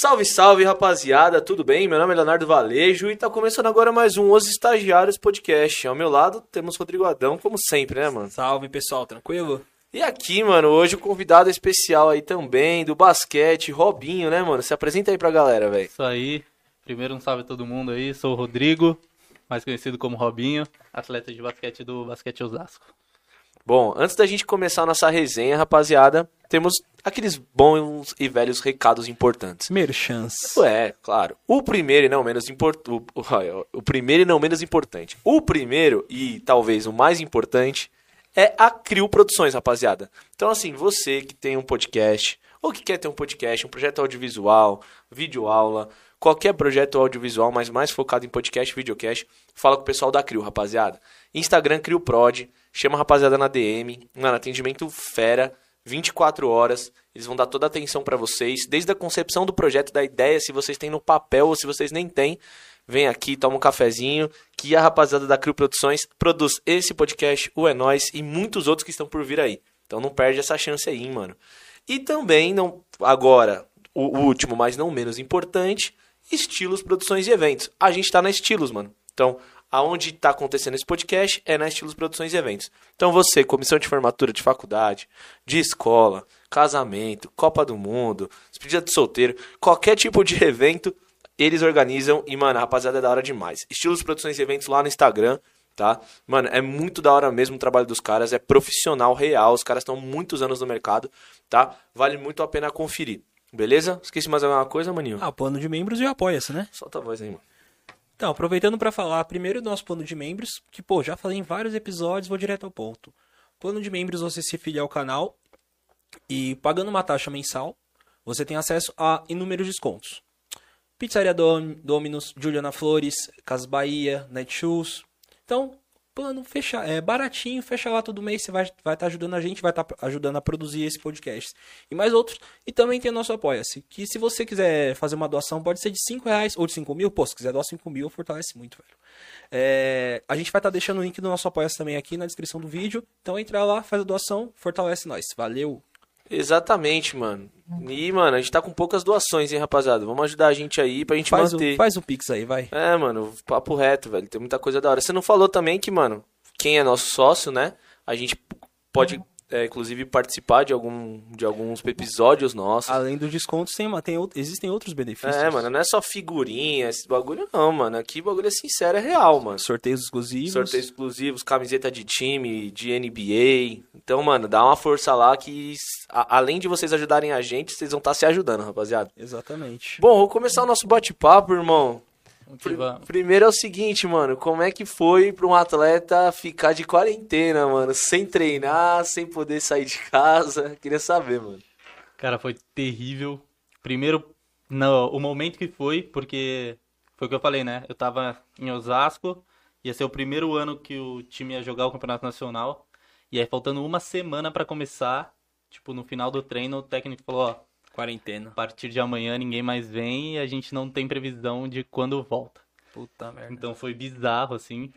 Salve, salve, rapaziada, tudo bem? Meu nome é Leonardo Valejo e tá começando agora mais um Os Estagiários Podcast. Ao meu lado temos Rodrigo Adão, como sempre, né, mano? Salve, pessoal, tranquilo? E aqui, mano, hoje o convidado especial aí também, do basquete, Robinho, né, mano? Se apresenta aí pra galera, velho. Isso aí. Primeiro um salve a todo mundo aí. Sou o Rodrigo, mais conhecido como Robinho, atleta de basquete do Basquete Osasco. Bom, antes da gente começar a nossa resenha, rapaziada, temos aqueles bons e velhos recados importantes. Merchans. É, claro. O primeiro e não menos importante. O, o- primeiro e não menos importante. O primeiro e talvez o mais importante é a Crio Produções, rapaziada. Então, assim, você que tem um podcast, ou que quer ter um podcast, um projeto audiovisual, videoaula, qualquer projeto audiovisual, mas mais focado em podcast, videocast, fala com o pessoal da Crio, rapaziada. Instagram Crio Prod, chama a rapaziada na DM, mano, atendimento fera, 24 horas. Eles vão dar toda a atenção pra vocês, desde a concepção do projeto, da ideia, se vocês têm no papel ou se vocês nem têm. Vem aqui, toma um cafezinho, que a rapaziada da Crio Produções produz esse podcast, o É Nóis e muitos outros que estão por vir aí. Então não perde essa chance aí, mano. E também, não agora, o, o último, mas não menos importante, Estilos Produções e Eventos. A gente tá na Estilos, mano. Então, aonde tá acontecendo esse podcast é na Estilos Produções e Eventos. Então você, comissão de formatura de faculdade, de escola, casamento, Copa do Mundo, despedida de solteiro, qualquer tipo de evento, eles organizam e, mano, a rapaziada é da hora demais. Estilos Produções e Eventos lá no Instagram, tá? Mano, é muito da hora mesmo o trabalho dos caras, é profissional, real, os caras estão muitos anos no mercado, tá? Vale muito a pena conferir, beleza? Esqueci mais alguma coisa, maninho? Ah, plano de membros e apoia-se, né? Solta a voz aí, mano. Então, aproveitando pra falar primeiro do nosso plano de membros, que, pô, já falei em vários episódios, vou direto ao ponto. Plano de membros, você se filia ao canal e pagando uma taxa mensal, você tem acesso a inúmeros descontos. Pizzaria Dom, Dominus, Juliana Flores, Casas Bahia, Netshoes. Então, plano fecha, é baratinho, fecha lá todo mês, você vai estar vai tá ajudando a gente, vai estar ajudando a produzir esse podcast. E mais outros. E também tem o nosso Apoia-se, que se você quiser fazer uma doação, pode ser de 5 reais ou de 5 mil. Pô, se quiser doar 5 mil, fortalece muito, velho. É, a gente vai estar deixando o link do nosso Apoia-se também aqui na descrição do vídeo. Então entra lá, faz a doação, fortalece nós. Valeu! Exatamente, mano. E, mano, a gente tá com poucas doações, hein, rapaziada? Vamos ajudar a gente aí pra gente Faz manter. faz o Pix aí, vai. É, mano, papo reto, velho. Tem muita coisa da hora. Você não falou também que, mano, quem é nosso sócio, né? A gente pode, é, inclusive, participar de, algum, de alguns episódios nossos. Além dos descontos, tem, tem, existem outros benefícios. É, mano, não é só figurinha, esse bagulho não, mano. Aqui o bagulho é sincero, é real, mano. Sorteios exclusivos. Sorteios exclusivos, camiseta de time, de NBA. Então, mano, dá uma força lá que, a- além de vocês ajudarem a gente, vocês vão estar se ajudando, rapaziada. Exatamente. Bom, vou começar o nosso bate-papo, irmão. Vamos. Primeiro é o seguinte, mano, como é que foi pra um atleta ficar de quarentena, mano, sem treinar, sem poder sair de casa? Queria saber, mano. Cara, foi terrível. Primeiro, no, o momento que foi, porque foi o que eu falei, né? Eu tava em Osasco, ia ser o primeiro ano que o time ia jogar o Campeonato Nacional. E aí, faltando uma semana pra começar, tipo, no final do treino, o técnico falou, ó, Quarentena. a partir de amanhã ninguém mais vem e a gente não tem previsão de quando volta. Puta merda. Então foi bizarro, assim.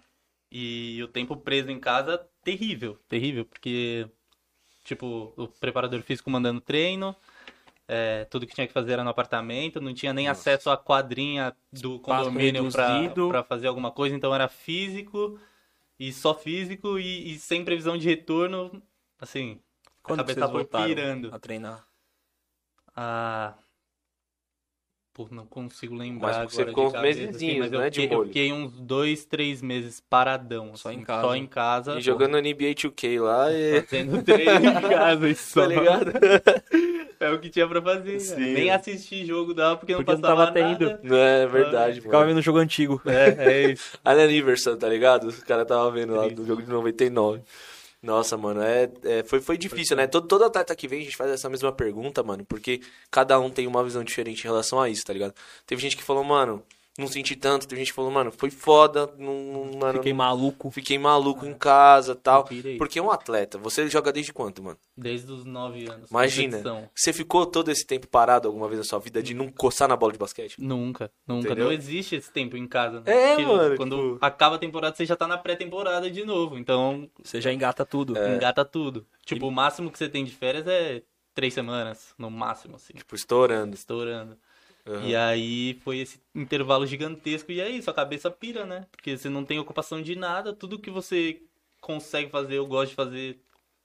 E o tempo preso em casa, terrível, terrível, porque, tipo, o preparador físico mandando treino, é, tudo que tinha que fazer era no apartamento, não tinha nem acesso à quadrinha do condomínio pra fazer alguma coisa, então era físico, e só físico, e, e sem previsão de retorno, assim, Quando a cabeça voltaram pirando. a treinar? Ah. Pô, não consigo lembrar Mas você agora ficou de uns cabeça, mesezinhos, mas eu né, de fiquei, eu fiquei uns dois, três meses paradão. Só assim, em casa. Só em casa. E jogando NBA 2K lá e... Fazendo treino em casa e só. Tá ligado? É o que tinha pra fazer. Sim. cara. Nem assistir jogo dava porque não Porque não passava tava tendo. nada. Não é verdade, Ficava mano. vendo jogo antigo. É, é isso. Allen Iverson, tá ligado? Os caras tava vendo lá do jogo de 99. Nossa, mano, é, é- foi, foi difícil, né? Todo, todo atleta que vem, a gente faz essa mesma pergunta, mano, porque cada um tem uma visão diferente em relação a isso, tá ligado? Teve gente que falou, mano, não senti tanto, teve gente que falou, mano, foi foda, não, não- mano, Fiquei maluco. fiquei maluco em casa tal. Porque é um atleta, você joga desde quanto, mano? Desde os nove anos. Imagina, você ficou todo esse tempo parado alguma vez na sua vida de não coçar na bola de basquete? Nunca, nunca. Entendeu? Não existe esse tempo em casa. né? É, Porque mano, Quando tipo- acaba a temporada, você já tá na pré-temporada de novo. Então, Você já engata tudo. É. engata tudo. Tipo, o máximo que você tem de férias é três semanas, no máximo, assim. Tipo, estourando. estourando. Uhum. E aí foi esse intervalo gigantesco. E é isso, a cabeça pira, né? Porque você não tem ocupação de nada, tudo que você consegue fazer, eu gosto de fazer,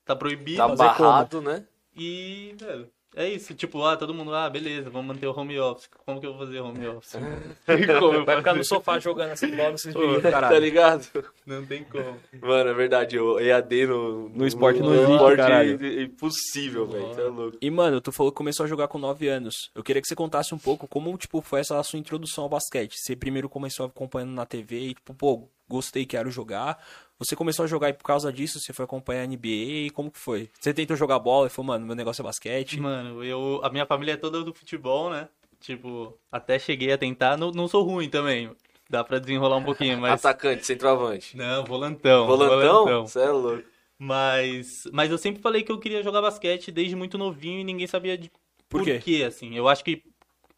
tá proibido. Tá barrado, né? E, velho, é isso. Tipo, ah, todo mundo, ah, beleza, vamos manter o home office. Como que eu vou fazer home office? Não tem como Vai ficar no sofá jogando essas bolas, esses Pô, vídeos, Tá caralho. ligado? Não tem como. Mano, é verdade, o EAD no, No esporte não no existe, esporte caralho. é impossível, velho. Você é louco. E, mano, tu falou que começou a jogar com 9 anos. Eu queria que você contasse um pouco como, tipo, foi essa sua introdução ao basquete. Você primeiro começou acompanhando na TV e, tipo, pô, gostei, quero jogar. Você começou a jogar e por causa disso você foi acompanhar a NBA. Como que foi? Você tentou jogar bola e falou, mano, meu negócio é basquete. Mano, eu, a minha família é toda do futebol, né? Tipo, até cheguei a tentar. Não, não sou ruim também. Dá pra desenrolar um pouquinho, mas. Atacante, centroavante. Não, volantão. Volantão? Você é louco. Mas, mas eu sempre falei que eu queria jogar basquete desde muito novinho e ninguém sabia de Por por, quê? assim. Eu acho que,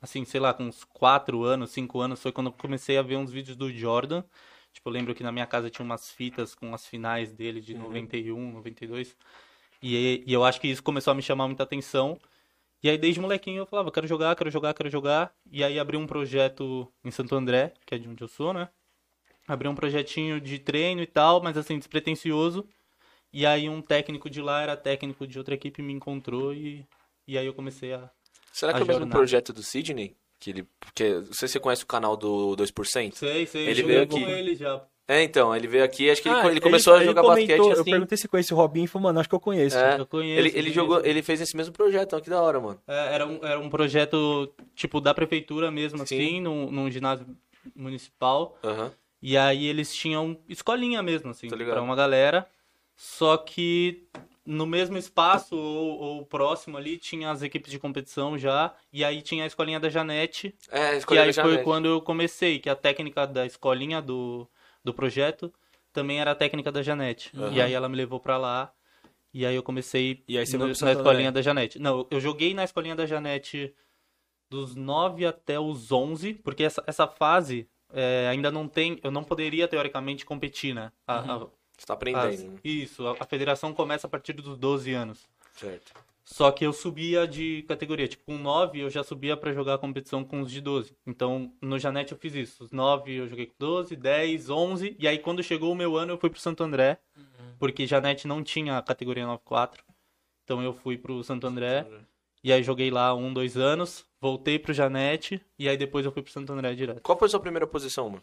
assim, sei lá, com uns 4 anos, 5 anos, foi quando eu comecei a ver uns vídeos do Jordan. Tipo, eu lembro que na minha casa tinha umas fitas com as finais dele de 91, 92. E, e eu acho que isso começou a me chamar muita atenção. E aí, desde molequinho, eu falava, quero jogar, quero jogar, quero jogar. E aí, abri um projeto em Santo André, que é de onde eu sou, né? Abri um projetinho de treino e tal, mas assim, despretensioso. E aí, um técnico de lá era técnico de outra equipe, me encontrou e, e aí eu comecei a. Será que é o mesmo projeto do Sidney? Que ele. Porque, não sei se você conhece o canal do 2%. Sei, sei, Ele veio com aqui. ele já. É, então, ele veio aqui, acho que ele, Ah, ele começou a ele jogar comentou, basquete Eu assim. perguntei se conhece o Robinho e falou, mano, acho que eu conheço. É. Eu conheço. Ele, ele conheço. jogou, ele fez esse mesmo projeto, então que da hora, mano. É, era, um, era um projeto, tipo, da prefeitura mesmo, Sim. assim, num, num ginásio municipal. Aham. E aí eles tinham escolinha mesmo, assim, pra uma galera. Só que no mesmo espaço ou, ou próximo ali tinha as equipes de competição já. E aí tinha a escolinha da Janete. É, Que escolheu aí já foi Janete. quando eu comecei, que a técnica da escolinha do, do projeto também era a técnica da Janete. Aham. E aí ela me levou pra lá. E aí eu comecei E aí você no- na escolinha André. da Janete. Não, eu joguei na escolinha da Janete dos 9 até os 11, porque essa, essa fase é, ainda não tem. Eu não poderia, teoricamente, competir, né? A- a- Você tá as- aprendendo, né? isso, a, a federação começa a partir dos 12 anos. Certo. Só que eu subia de categoria. Tipo, com 9 eu já subia pra jogar a competição com os de 12. Então, no Janete eu fiz isso. Os 9 eu joguei com 12, 10, 11. E aí, quando chegou o meu ano, eu fui pro Santo André. Porque Janete não tinha a categoria 9-4. Então, eu fui pro Santo André. E aí, joguei lá um, dois anos. Voltei pro Janete. E aí, depois eu fui pro Santo André direto. Qual foi a sua primeira posição, mano?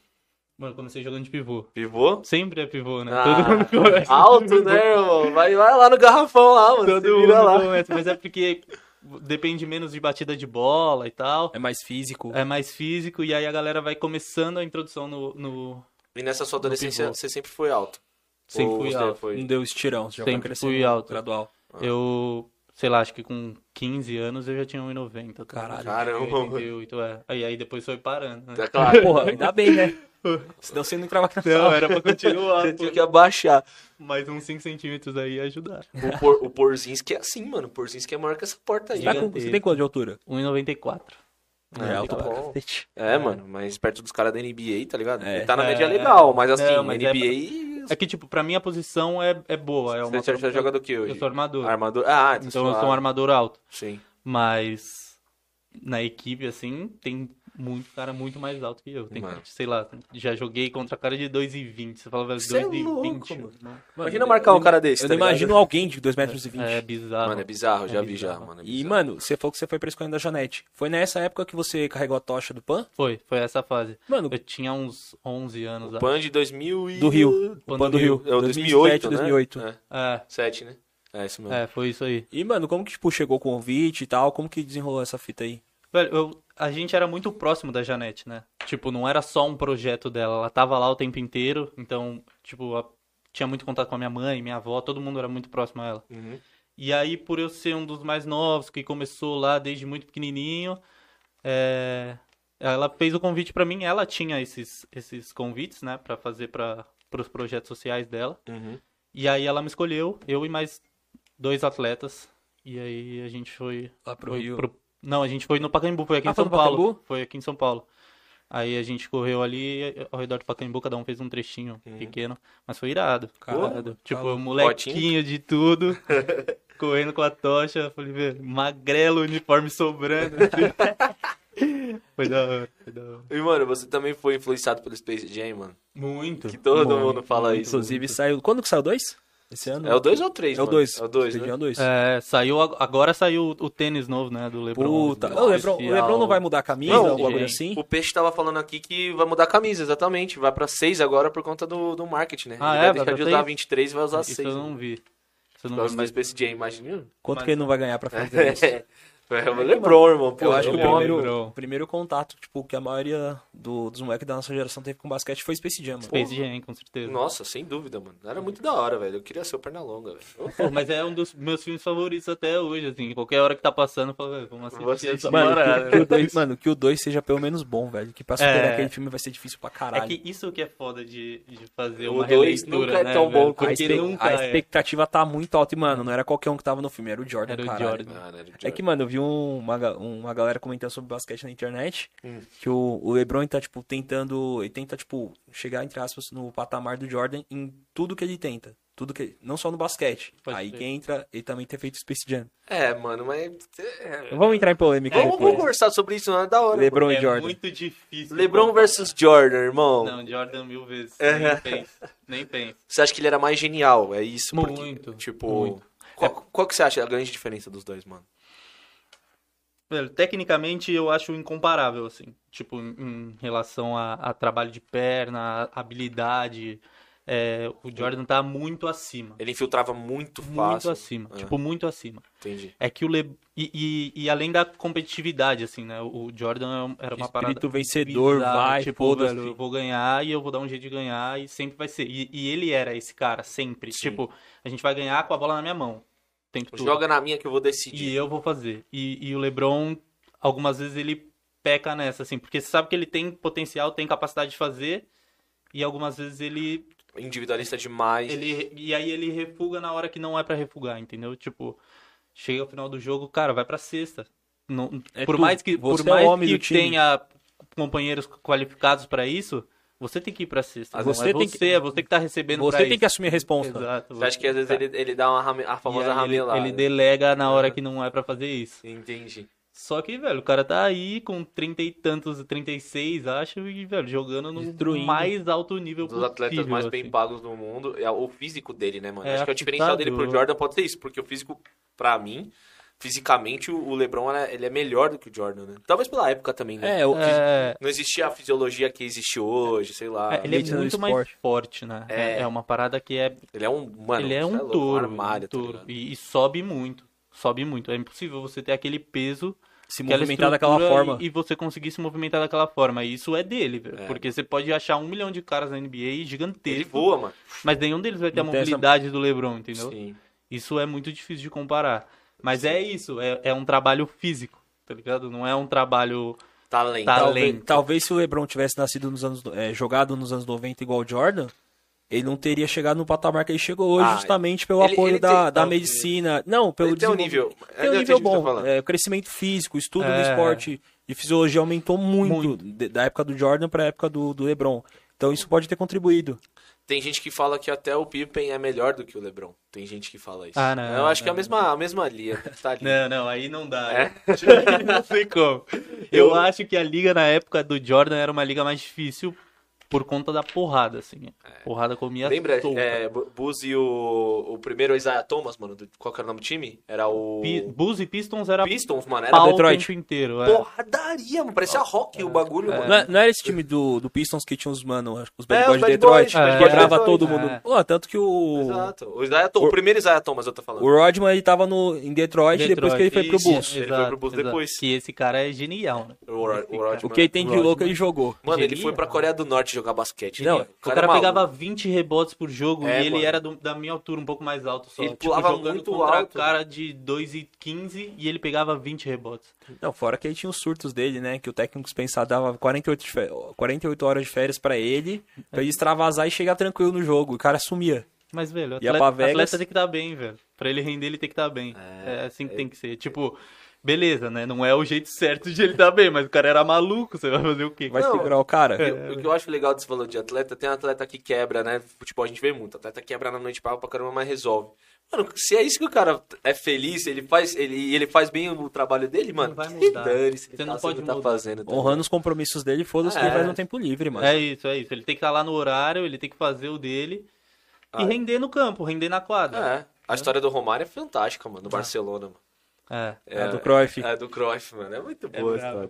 Mano, comecei jogando de pivô. Pivô? Sempre é pivô, né? Ah, Todo mundo começa. Alto, né, irmão? Vai, vai lá no garrafão lá, mano. Todo mundo vira lá. começa. Mas é porque depende menos de batida de bola e tal. É mais físico. É mais físico e aí a galera vai começando a introdução no. no... E nessa sua adolescência, você sempre foi alto? Sempre Ou fui alto. Foi... Não deu estirão, você Sempre crescendo fui alto. gradual. Eu, sei lá, acho que com 15 anos eu já tinha 1,90. Caralho. Caramba. 88, é. Aí, aí depois foi parando. Né? É claro. Porra, ainda bem, né? Senão você não entrava aqui na Não, sala. era pra continuar. Você tinha que abaixar. Mais uns 5 centímetros aí ia ajudar. O, por, o Porzinski é assim, mano. O Porzinski é maior que essa porta aí. Tá com- Gigantesco. você tem quanto de altura? 1,94. É, alto tá pra bom. cacete. É, mano, mas perto dos caras da NBA, tá ligado? É. Ele tá na É, média legal, mas assim, Não, mas é NBA. É que, tipo, pra mim a posição é, é boa. É uma Você já joga do que hoje? Eu sou armador. Armador. Ah, Então eu suave. sou um armador alto. Sim. Mas na equipe, assim, tem muito cara muito mais alto que eu. Tem, Mano. sei lá, já joguei contra cara de 2,20. Você fala, velho, Cê é 2,20. louco, mano. Imagina marcar um cara desse, Eu tá não imagino alguém de 2 metros e 20. É bizarro. Mano, é bizarro, já É vi já, bizarro. mano. é E, bizarro. mano, você falou que você foi pra escolinha da Janete. Foi nessa época que você carregou a tocha do PAN? Foi, foi essa fase. Mano, Eu tinha uns 11 anos. O acho. PAN de 2000 e... do Rio. O Pan PAN do do Rio. É o 2007, 2008, né? 2008. É, É, 7, né? É isso mesmo. é, foi isso aí. E, mano, como que, tipo, chegou o convite e tal? Como que desenrolou essa fita aí? Velho, eu- a gente era muito próximo da Janete, né? Tipo, não era só um projeto dela, ela tava lá o tempo inteiro, então, tipo, tinha muito contato com a minha mãe, minha avó, todo mundo era muito próximo a ela. Uhum. E aí, por eu ser um dos mais novos, que começou lá desde muito pequenininho, é, ela fez o convite pra mim. Ela tinha esses, esses convites, né, Pra fazer para os projetos sociais dela. Uhum. E aí ela me escolheu, eu e mais dois atletas. E aí a gente foi Lá pro foi Rio. pro- Não, a gente foi no Pacaembu, foi aqui Ah, em foi São no Paulo. Pacaembu? Foi aqui em São Paulo. Aí a gente correu ali ao redor do Pacaembu, cada um fez um trechinho pequeno, mas foi irado. Caralho, irado. Tipo, tá louco. molequinho de tudo, correndo com a tocha, falei, velho, magrelo, uniforme sobrando. Foi da hora, foi da hora. E, mano, você também foi influenciado pelo Space Jam, mano. Muito. Que todo Muito, mundo fala isso. Inclusive, saiu. Quando que saiu dois? Esse ano? É o 2 ou o 3, É o mano? 2. É o 2, né? É o 2. É, saiu, ag- agora saiu o tênis novo, né, do LeBron. Puta. do O Lebron, o. Lebron não vai mudar a camisa Não, ou algo assim? O Peixe tava falando aqui que vai mudar a camisa, exatamente. Vai pra 6 agora por conta do, do marketing, né? Ah, Ele é? vai Vai deixar de usar seis? 23 e vai usar Isso 6. eu não vi. Isso eu não Por vi, causa do mas... Space Jam, imagina. Quanto Mas- que ele não vai ganhar pra fazer isso? É o LeBron, irmão. Pô, Eu acho que o é primeiro, o primeiro contato, tipo, que a maioria do- dos moleques da nossa geração teve com basquete foi Space Jam, mano. Space Jam, com certeza. Nossa, sem dúvida, mano. Era muito da hora, velho. Eu queria ser o Pernalonga, velho. Pô, mas é um dos meus filmes favoritos até hoje, assim. Qualquer hora que tá passando, eu falo, "Velho, vamos assistir assistir. essa Mano, parada. que, que o dois, mano, que o 2 seja pelo menos bom, velho. Que pra superar É. aquele filme vai ser difícil pra É caralho. que isso que é foda de, de fazer O uma dois releitura, nunca é né, tão velho? bom A, quanto Porque espe- nunca a é. expectativa tá muito alta e, mano, não era qualquer um que tava no filme, era o Jordan, Era o caralho. Jordan. Ah, né, É que, mano, eu vi um- uma, uma galera comentando sobre basquete na internet Hum. que o, o LeBron tá, tipo, tentando. Ele tenta, tipo, chegar, entre aspas, no patamar do Jordan em tudo que ele tenta. Tudo que. Não só no basquete. Pode Aí crer. quem entra, ele também ter feito Space Jam. É, mano, mas. é, Vamos entrar em polêmica Vamos, vamos conversar sobre isso, não é da hora. LeBron e É Jordan. muito difícil. LeBron versus Jordan, irmão. Não, Jordan mil vezes. É. Nem pensa. Nem pensa. Você acha que ele era mais genial? É isso? Porque, Muito, Tipo. muito. Qual, qual que você acha a grande diferença dos dois, mano? Velho, tecnicamente eu acho incomparável, assim. Tipo, em, em relação a, a trabalho de perna, habilidade. é, o Jordan tá muito acima. Ele infiltrava muito Muito fácil. acima. É. Tipo, muito acima. Entendi. É que o Le... e, e, e além da competitividade, assim, né? O Jordan é um- era uma parada. Espírito vencedor, bizarra, vai, tipo, velho, eu vou ganhar e eu vou dar um jeito de ganhar e sempre vai ser. E, e ele era esse cara, sempre. Sim. Tipo, a gente vai ganhar com a bola na minha mão. Tempo todo. Joga na minha que eu vou E decidir. eu vou fazer. E, e o LeBron, algumas vezes ele peca nessa, assim, porque você sabe que ele tem potencial, tem capacidade de fazer, e algumas vezes ele, Individualista demais. ele e aí ele refuga na hora que não é pra refugar, entendeu? Tipo, chega ao final do jogo, cara, vai pra sexta. Não, É por tu. mais que por é mais homem que tenha companheiros qualificados pra isso, você tem que ir pra sexta. Você é tem você, que- é você que tá recebendo Você tem isso. que assumir a responsa. Exato. Você acha que às vezes Tá. ele, ele dá uma rame- a famosa aí ele, ramelada? ele delega na hora que não é pra fazer isso. Entendi. Só que, velho, o cara tá aí com trinta e tantos, 36, acho, e, velho, jogando no Destruindo. mais alto nível Um dos possível. atletas mais bem assim. pagos do mundo. É o físico dele, né, mano? É Acho que é o diferencial dele pro. Jordan pode ser isso. Porque o físico, pra mim, fisicamente, o LeBron era- ele é melhor do que o Jordan, né? Talvez pela época também, né? É, o, É, Não existia a fisiologia que existe hoje, sei lá. é, ele é muito mais forte, né? É. É. é uma parada que é. Ele é um. Mano, ele é você um touro. armário, um tá touro. ligado? e, e sobe muito. Sobe muito. É impossível você ter aquele peso, se movimentar daquela forma. E, e você conseguir se movimentar daquela forma. E isso é dele, velho. É. Porque você pode achar um milhão de caras na NBA Ele gigantescos. voa, mano. Mas nenhum deles vai ter a Não essa- mobilidade do LeBron, entendeu? Sim. Isso é muito difícil de comparar. Mas é isso, é, é um trabalho físico, tá ligado? Não é um trabalho. Talento. Talento. Talvez, talvez se o LeBron tivesse nascido nos anos é, jogado nos anos 90 igual o Jordan, ele não teria chegado no patamar que ele chegou hoje, Ah, justamente pelo ele- apoio ele da, tem- da medicina. Não, pelo Ele tem um desenvolvimento- nível. Tem um nível bom. falando. É, crescimento físico, estudo no É. esporte de fisiologia aumentou muito, Muito. de- da época do Jordan para a época do, do LeBron. Então isso pode ter contribuído. Tem gente que fala que até o Pippen é melhor do que o LeBron. Tem gente que fala isso. Ah, não, Eu acho que é a não. mesma, a mesma linha. Tá ali. Não, não, aí não dá. É? não sei como. Eu acho que a liga na época do Jordan era uma liga mais difícil por conta da porrada, assim. Porrada comia Lembra, é, Bu- Buzz e o, o primeiro Isaiah Thomas, mano? do- qual que era o nome do time? Era o Pi- Bulls e Pistons era Pistons, mano. Era Detroit. o tempo inteiro. É. porradaria, mano. Parecia rock o bagulho, mano. Não, é- não era esse time do, do Pistons que tinha os, mano, os bad É, boys de Detroit, que de quebrava Detroit, todo mundo. é. Pô, tanto que o, Exato. O, Isaiah Thomas, o primeiro Isaiah Thomas eu tô falando. o Rodman ele tava no, em Detroit, depois que ele foi pro Isso, Bulls. Ele foi exato, pro Bulls exato. depois. Que esse cara é genial, né? O, o Rodman. O que ele tem de louco ele jogou. Mano, ele foi pra Coreia do Norte jogar basquete. Não? O cara, é maluco. pegava 20 rebotes por jogo É, e ele mano. era do- da minha altura, um pouco mais alto só. Ele Tipo, pulava jogando muito contra alto. cara de 2,15 e ele pegava 20 rebotes. Não, fora que ele tinha os surtos dele, né? Que o técnico dispensar dava 48, de fé- 48 horas de férias pra ele, pra ele extravasar e chegar tranquilo no jogo. O cara sumia. Mas, velho, Ia atleta, Vegas- atleta tem que estar bem, velho. Pra ele render, ele tem que estar bem. É, assim que tem que ser. Tipo, beleza, né? Não é o jeito certo de ele dar bem, mas o cara era maluco, você vai fazer o quê? Vai Não, segurar o cara? E o- O que eu acho legal desse valor de atleta, tem um atleta que quebra, né? Futebol a gente vê muito. Atleta quebra na noite paga pra caramba, mas resolve. Mano, se é isso que o cara é feliz, ele faz, ele, ele faz bem o trabalho dele, mano, vai que mudar. dane-se, ele Você não tá, pode ele tá fazendo. tá Honrando os compromissos dele, foda-se que É. ele faz no tempo livre, mano. É isso, é isso. Ele tem que estar lá no horário, ele tem que fazer o dele e Ah. render no campo, render na quadra. É. A história do Romário é fantástica, mano, do Barcelona, mano. É. É a do Cruyff. É do Cruyff, mano. É muito É boa a brabo. história.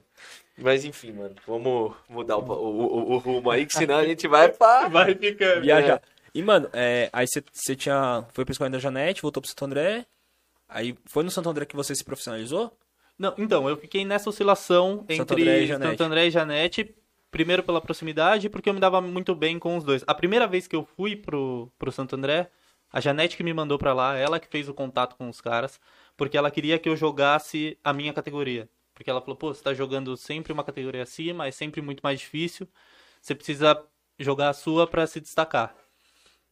Mas enfim, mano, vamos mudar o, o, o- o rumo aí, que senão a gente vai pra. Vai ficando. Viajar. E, mano, é, aí você- você tinha. Foi pra escola da Janete, voltou pro Santo André. Aí foi no Santo André que você se profissionalizou? Não, então, eu fiquei nessa oscilação Santo entre André e Janete. Santo André e Janete. Primeiro pela proximidade, porque eu me dava muito bem com os dois. A primeira vez que eu fui pro, pro Santo André, a Janete que me mandou pra lá, ela que fez o contato com os caras, porque ela queria que eu jogasse a minha categoria. Porque ela falou, pô, você tá jogando sempre uma categoria acima, é sempre muito mais difícil, você precisa jogar a sua pra se destacar.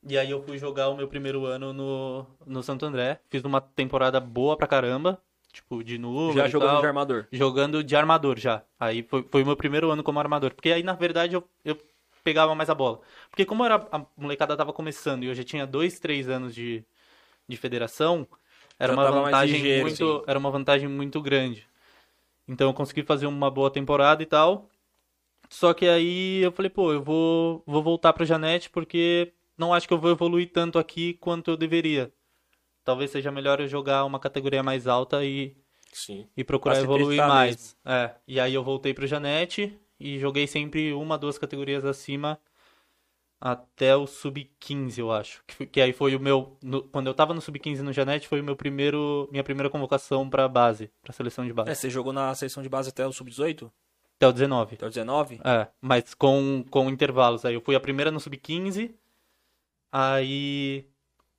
E aí eu fui jogar o meu primeiro ano no, no Santo André, fiz uma temporada boa pra caramba, tipo, de número Já jogando tal de armador. jogando de armador já. Aí foi, foi o meu primeiro ano como armador. Porque aí, na verdade, eu, eu pegava mais a bola. Porque como era, a molecada tava começando e eu já tinha dois, três anos de, de federação, era uma vantagem ligeiro, muito. sim. Era uma vantagem muito grande. Então eu consegui fazer uma boa temporada e tal. Só que aí eu falei, pô, eu vou, vou voltar pra Janete porque não acho que eu vou evoluir tanto aqui quanto eu deveria. Talvez seja melhor eu jogar uma categoria mais alta e, Sim. e procurar evoluir mais. É. E aí eu voltei pro Janete e joguei sempre uma, duas categorias acima até o sub-15, eu acho. Que, foi- que aí foi o meu no- quando eu tava no sub-15 no Janete, foi o meu primeiro minha primeira convocação pra base, pra seleção de base. É, você jogou na seleção de base até o sub-18? Até o 19. Até o 19? É, mas com, com intervalos. Aí eu fui a primeira no sub-15, aí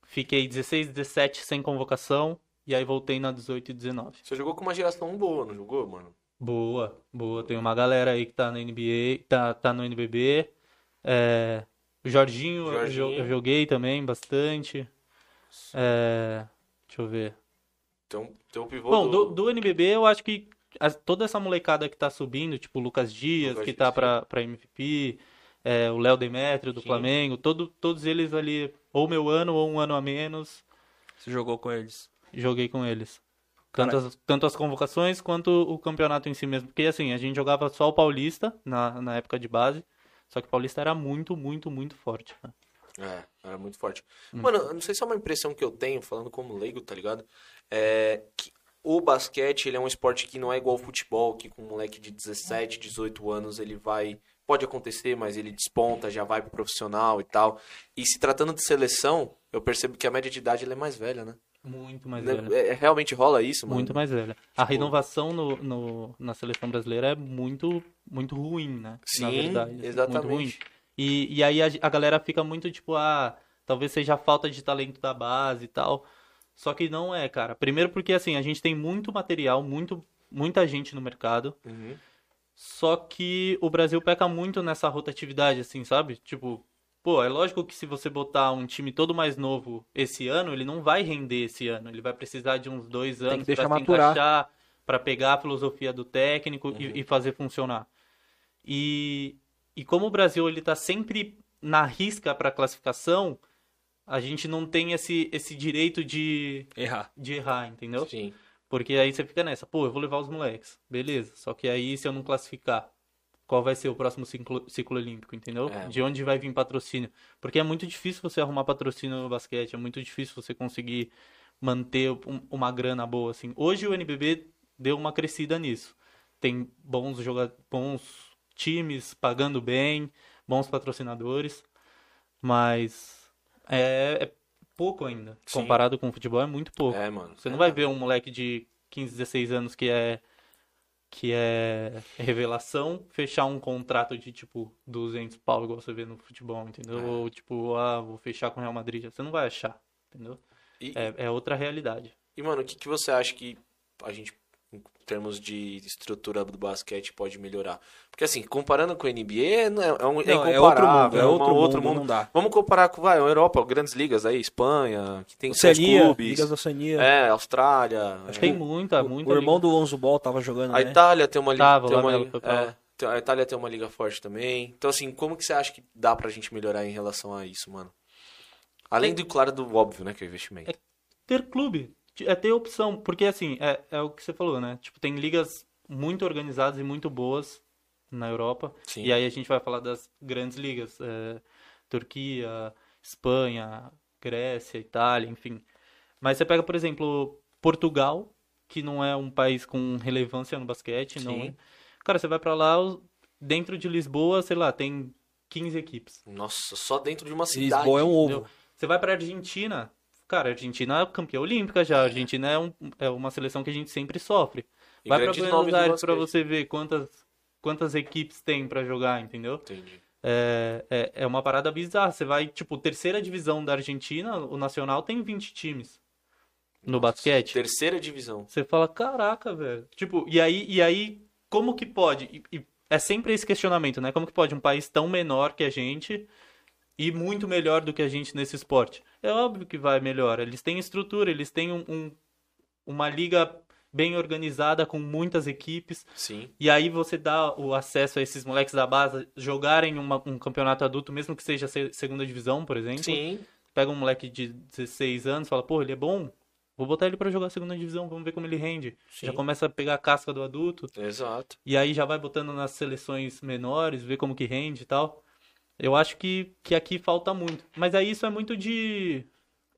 fiquei 16, 17 sem convocação, e aí voltei na 18 e 19. Você jogou com uma geração boa, não jogou, mano? Boa, boa. Tem uma galera aí que tá na NBA, tá, tá no NBB. É, o Jorginho, eu jo- Jorginho. Eu, joguei também bastante. É, deixa eu ver. Então, então o pivô Bom, do... do, do NBB eu acho que as- toda essa molecada que tá subindo, tipo o Lucas Dias, Lucas que Dias, tá sim. pra, pra MVP, é, o Léo Demetrio do Sim. Flamengo, todo, todos eles ali, ou meu ano ou um ano a menos, Você jogou com eles. joguei com eles. Tanto as, tanto as convocações quanto o campeonato em si mesmo. Porque assim, a gente jogava só o Paulista na, na época de base. Só que o Paulista era muito, muito, muito forte. né? É, era muito forte. Hum. Mano, eu não sei se é uma impressão que eu tenho, falando como leigo, tá ligado? É que o basquete, ele é um esporte que não é igual ao futebol, que com um moleque de 17, 18 anos, ele vai... Pode acontecer, mas ele desponta, já vai pro profissional e tal. E se tratando de seleção, eu percebo que a média de idade é mais velha, né? Muito mais Né? velho. É, realmente rola isso, mano? Muito mais velha. A renovação no, no- na seleção brasileira é muito, muito ruim, né? Na Sim, verdade. Muito ruim. exatamente. E, e aí a, a galera fica muito tipo, ah, talvez seja a falta de talento da base e tal. Só que não é, cara. Primeiro porque assim, a gente tem muito material, muito, muita gente no mercado. Uhum. Só que o Brasil peca muito nessa rotatividade, assim, sabe? Tipo, pô, é lógico que se você botar um time todo mais novo esse ano, ele não vai render esse ano. Ele vai precisar de uns dois anos pra se maturar. encaixar, pra pegar a filosofia do técnico Uhum. e, e fazer funcionar. E, e como o Brasil ele tá sempre na risca pra classificação, a gente não tem esse, esse direito de, Errar. de errar, entendeu? Sim. Porque aí você fica nessa, pô, eu vou levar os moleques, beleza. Só que aí se eu não classificar, qual vai ser o próximo ciclo, ciclo olímpico, entendeu? É. De onde vai vir patrocínio? Porque é muito difícil você arrumar patrocínio no basquete, é muito difícil você conseguir manter um- uma grana boa, assim. Hoje o NBB deu uma crescida nisso. Tem bons jogadores, bons times pagando bem, bons patrocinadores, mas é, é pouco ainda. Sim. Comparado com o futebol, é muito pouco. É, mano. Você não vai ver um moleque de 15, 16 anos que é que é revelação fechar um contrato de tipo 200 pau igual você vê no futebol, entendeu? É. Ou tipo, ah, vou fechar com o Real Madrid. Você não vai achar, entendeu? E, É, é outra realidade. E, mano, o que, que você acha que a gente em termos de estrutura do basquete pode melhorar? Porque assim, comparando com a NBA, não é, é, um, é Não, é outro incomparável, mundo, é uma- outro outro mundo, não dá. Vamos comparar com vai, a Europa, grandes ligas aí, Espanha, que tem Oceania, clubes. Ligas da Oceania. É, Austrália. Acho é. Tem muita, o, muita. o irmão liga. do Lonzo Ball tava jogando, A né? Itália tem uma liga. Tava, tem o uma liga é, tem- a Itália tem uma liga forte também. Então, assim, como que você acha que dá pra gente melhorar em relação a isso, mano? Além do, claro, do óbvio, né, que é o investimento. ter clube, é ter opção, porque assim, é, é o que você falou, né? Tipo, tem ligas muito organizadas e muito boas na Europa, Sim. e aí a gente vai falar das grandes ligas, é, Turquia, Espanha, Grécia, Itália, enfim. Mas você pega, por exemplo, Portugal, que não é um país com relevância no basquete, não Sim. é. Cara, você vai pra lá, dentro de Lisboa, sei lá, tem 15 equipes. Nossa, só dentro de uma cidade. Lisboa é um ovo. entendeu? Você vai pra Argentina, cara, a Argentina é campeã olímpica já. A Argentina é, um- é uma seleção que a gente sempre sofre. E Vai pra grandes Buenos Aires você ver quantas, quantas equipes tem pra jogar, entendeu? Entendi. É, é, é uma parada bizarra. Você vai, tipo, terceira divisão da Argentina, o Nacional tem 20 times no basquete. Terceira divisão. Você fala, caraca, velho. Tipo, e aí, e aí como que pode? E, e é sempre esse questionamento, né? Como que pode um país tão menor que a gente e muito melhor do que a gente nesse esporte? É óbvio que vai melhor. Eles têm estrutura, eles têm um, um- uma liga bem organizada com muitas equipes. Sim. E aí você dá o acesso a esses moleques da base jogarem uma- um campeonato adulto, mesmo que seja se- segunda divisão, por exemplo Sim. pega um moleque de 16 anos, fala, pô, ele é bom, vou botar ele pra jogar segunda divisão, vamos ver como ele rende. Sim. Já começa a pegar a casca do adulto, Exato. e aí já vai botando nas seleções menores, ver como que rende e tal. Eu acho que, que aqui falta muito. Mas aí isso é muito de.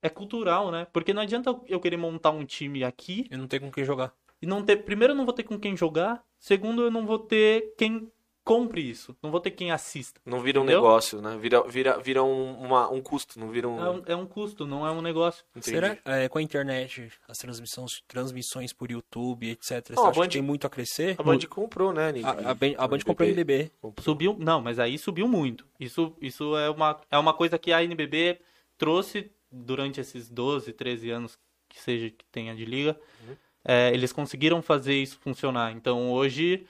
É cultural, né? Porque não adianta eu querer montar um time aqui Eu não tenho com quem jogar. e não ter. Primeiro, eu não vou ter com quem jogar. Segundo, eu não vou ter quem compre isso. Não vou ter quem assista. Não vira um Entendeu? negócio, né? Vira, vira, vira um, uma- um custo, não vira um. É um, é um custo, não é um negócio. Entendi. Será é, com a internet, as transmissões, transmissões por YouTube, etc. Não, você a Band- tem muito a crescer? A Band comprou, né? A, a, Band- a Band comprou o NBB. Comprou. Subiu, não, mas aí subiu muito. Isso, isso é, uma, é uma coisa que a NBB trouxe durante esses 12, 13 anos que seja que tenha de liga. É, eles conseguiram fazer isso funcionar. Então hoje,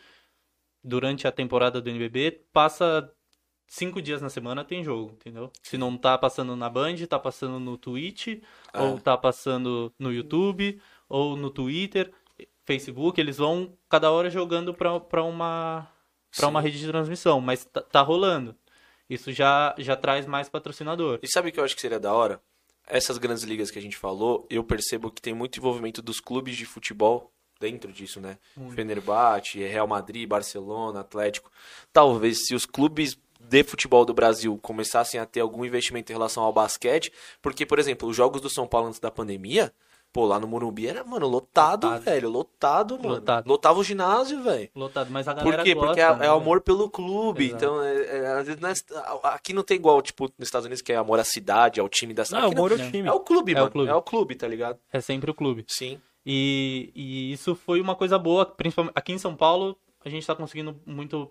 durante a temporada do NBB, passa cinco dias na semana tem jogo, entendeu? Se não tá passando na Band, tá passando no Twitch, Ah. ou tá passando no YouTube, ou no Twitter, Facebook, eles vão cada hora jogando pra, pra uma para uma rede de transmissão, mas tá, tá rolando. Isso já já traz mais patrocinador. E sabe o que eu acho que seria da hora? Essas grandes ligas que a gente falou, eu percebo que tem muito envolvimento dos clubes de futebol dentro disso, né? Fenerbahçe, Real Madrid, Barcelona, Atlético. Talvez se os clubes de futebol do Brasil começassem a ter algum investimento em relação ao basquete, porque, por exemplo, os jogos do São Paulo antes da pandemia, pô, lá no Morumbi era, mano, lotado, Lotado. velho, lotado, mano. Lotado. Lotava o ginásio, velho. Lotado, mas a galera Por quê? gosta, Porque é, né, é amor pelo clube. Exato. Então, é- é, às vezes não é- aqui não tem igual, tipo, nos Estados Unidos, que é amor à cidade, ao time da Não, cidade. o Aqui é não. o time. é o clube, É o mano. clube. É o clube, tá ligado? É sempre o clube. Sim. E, e isso foi uma coisa boa, principalmente aqui em São Paulo, a gente tá conseguindo muito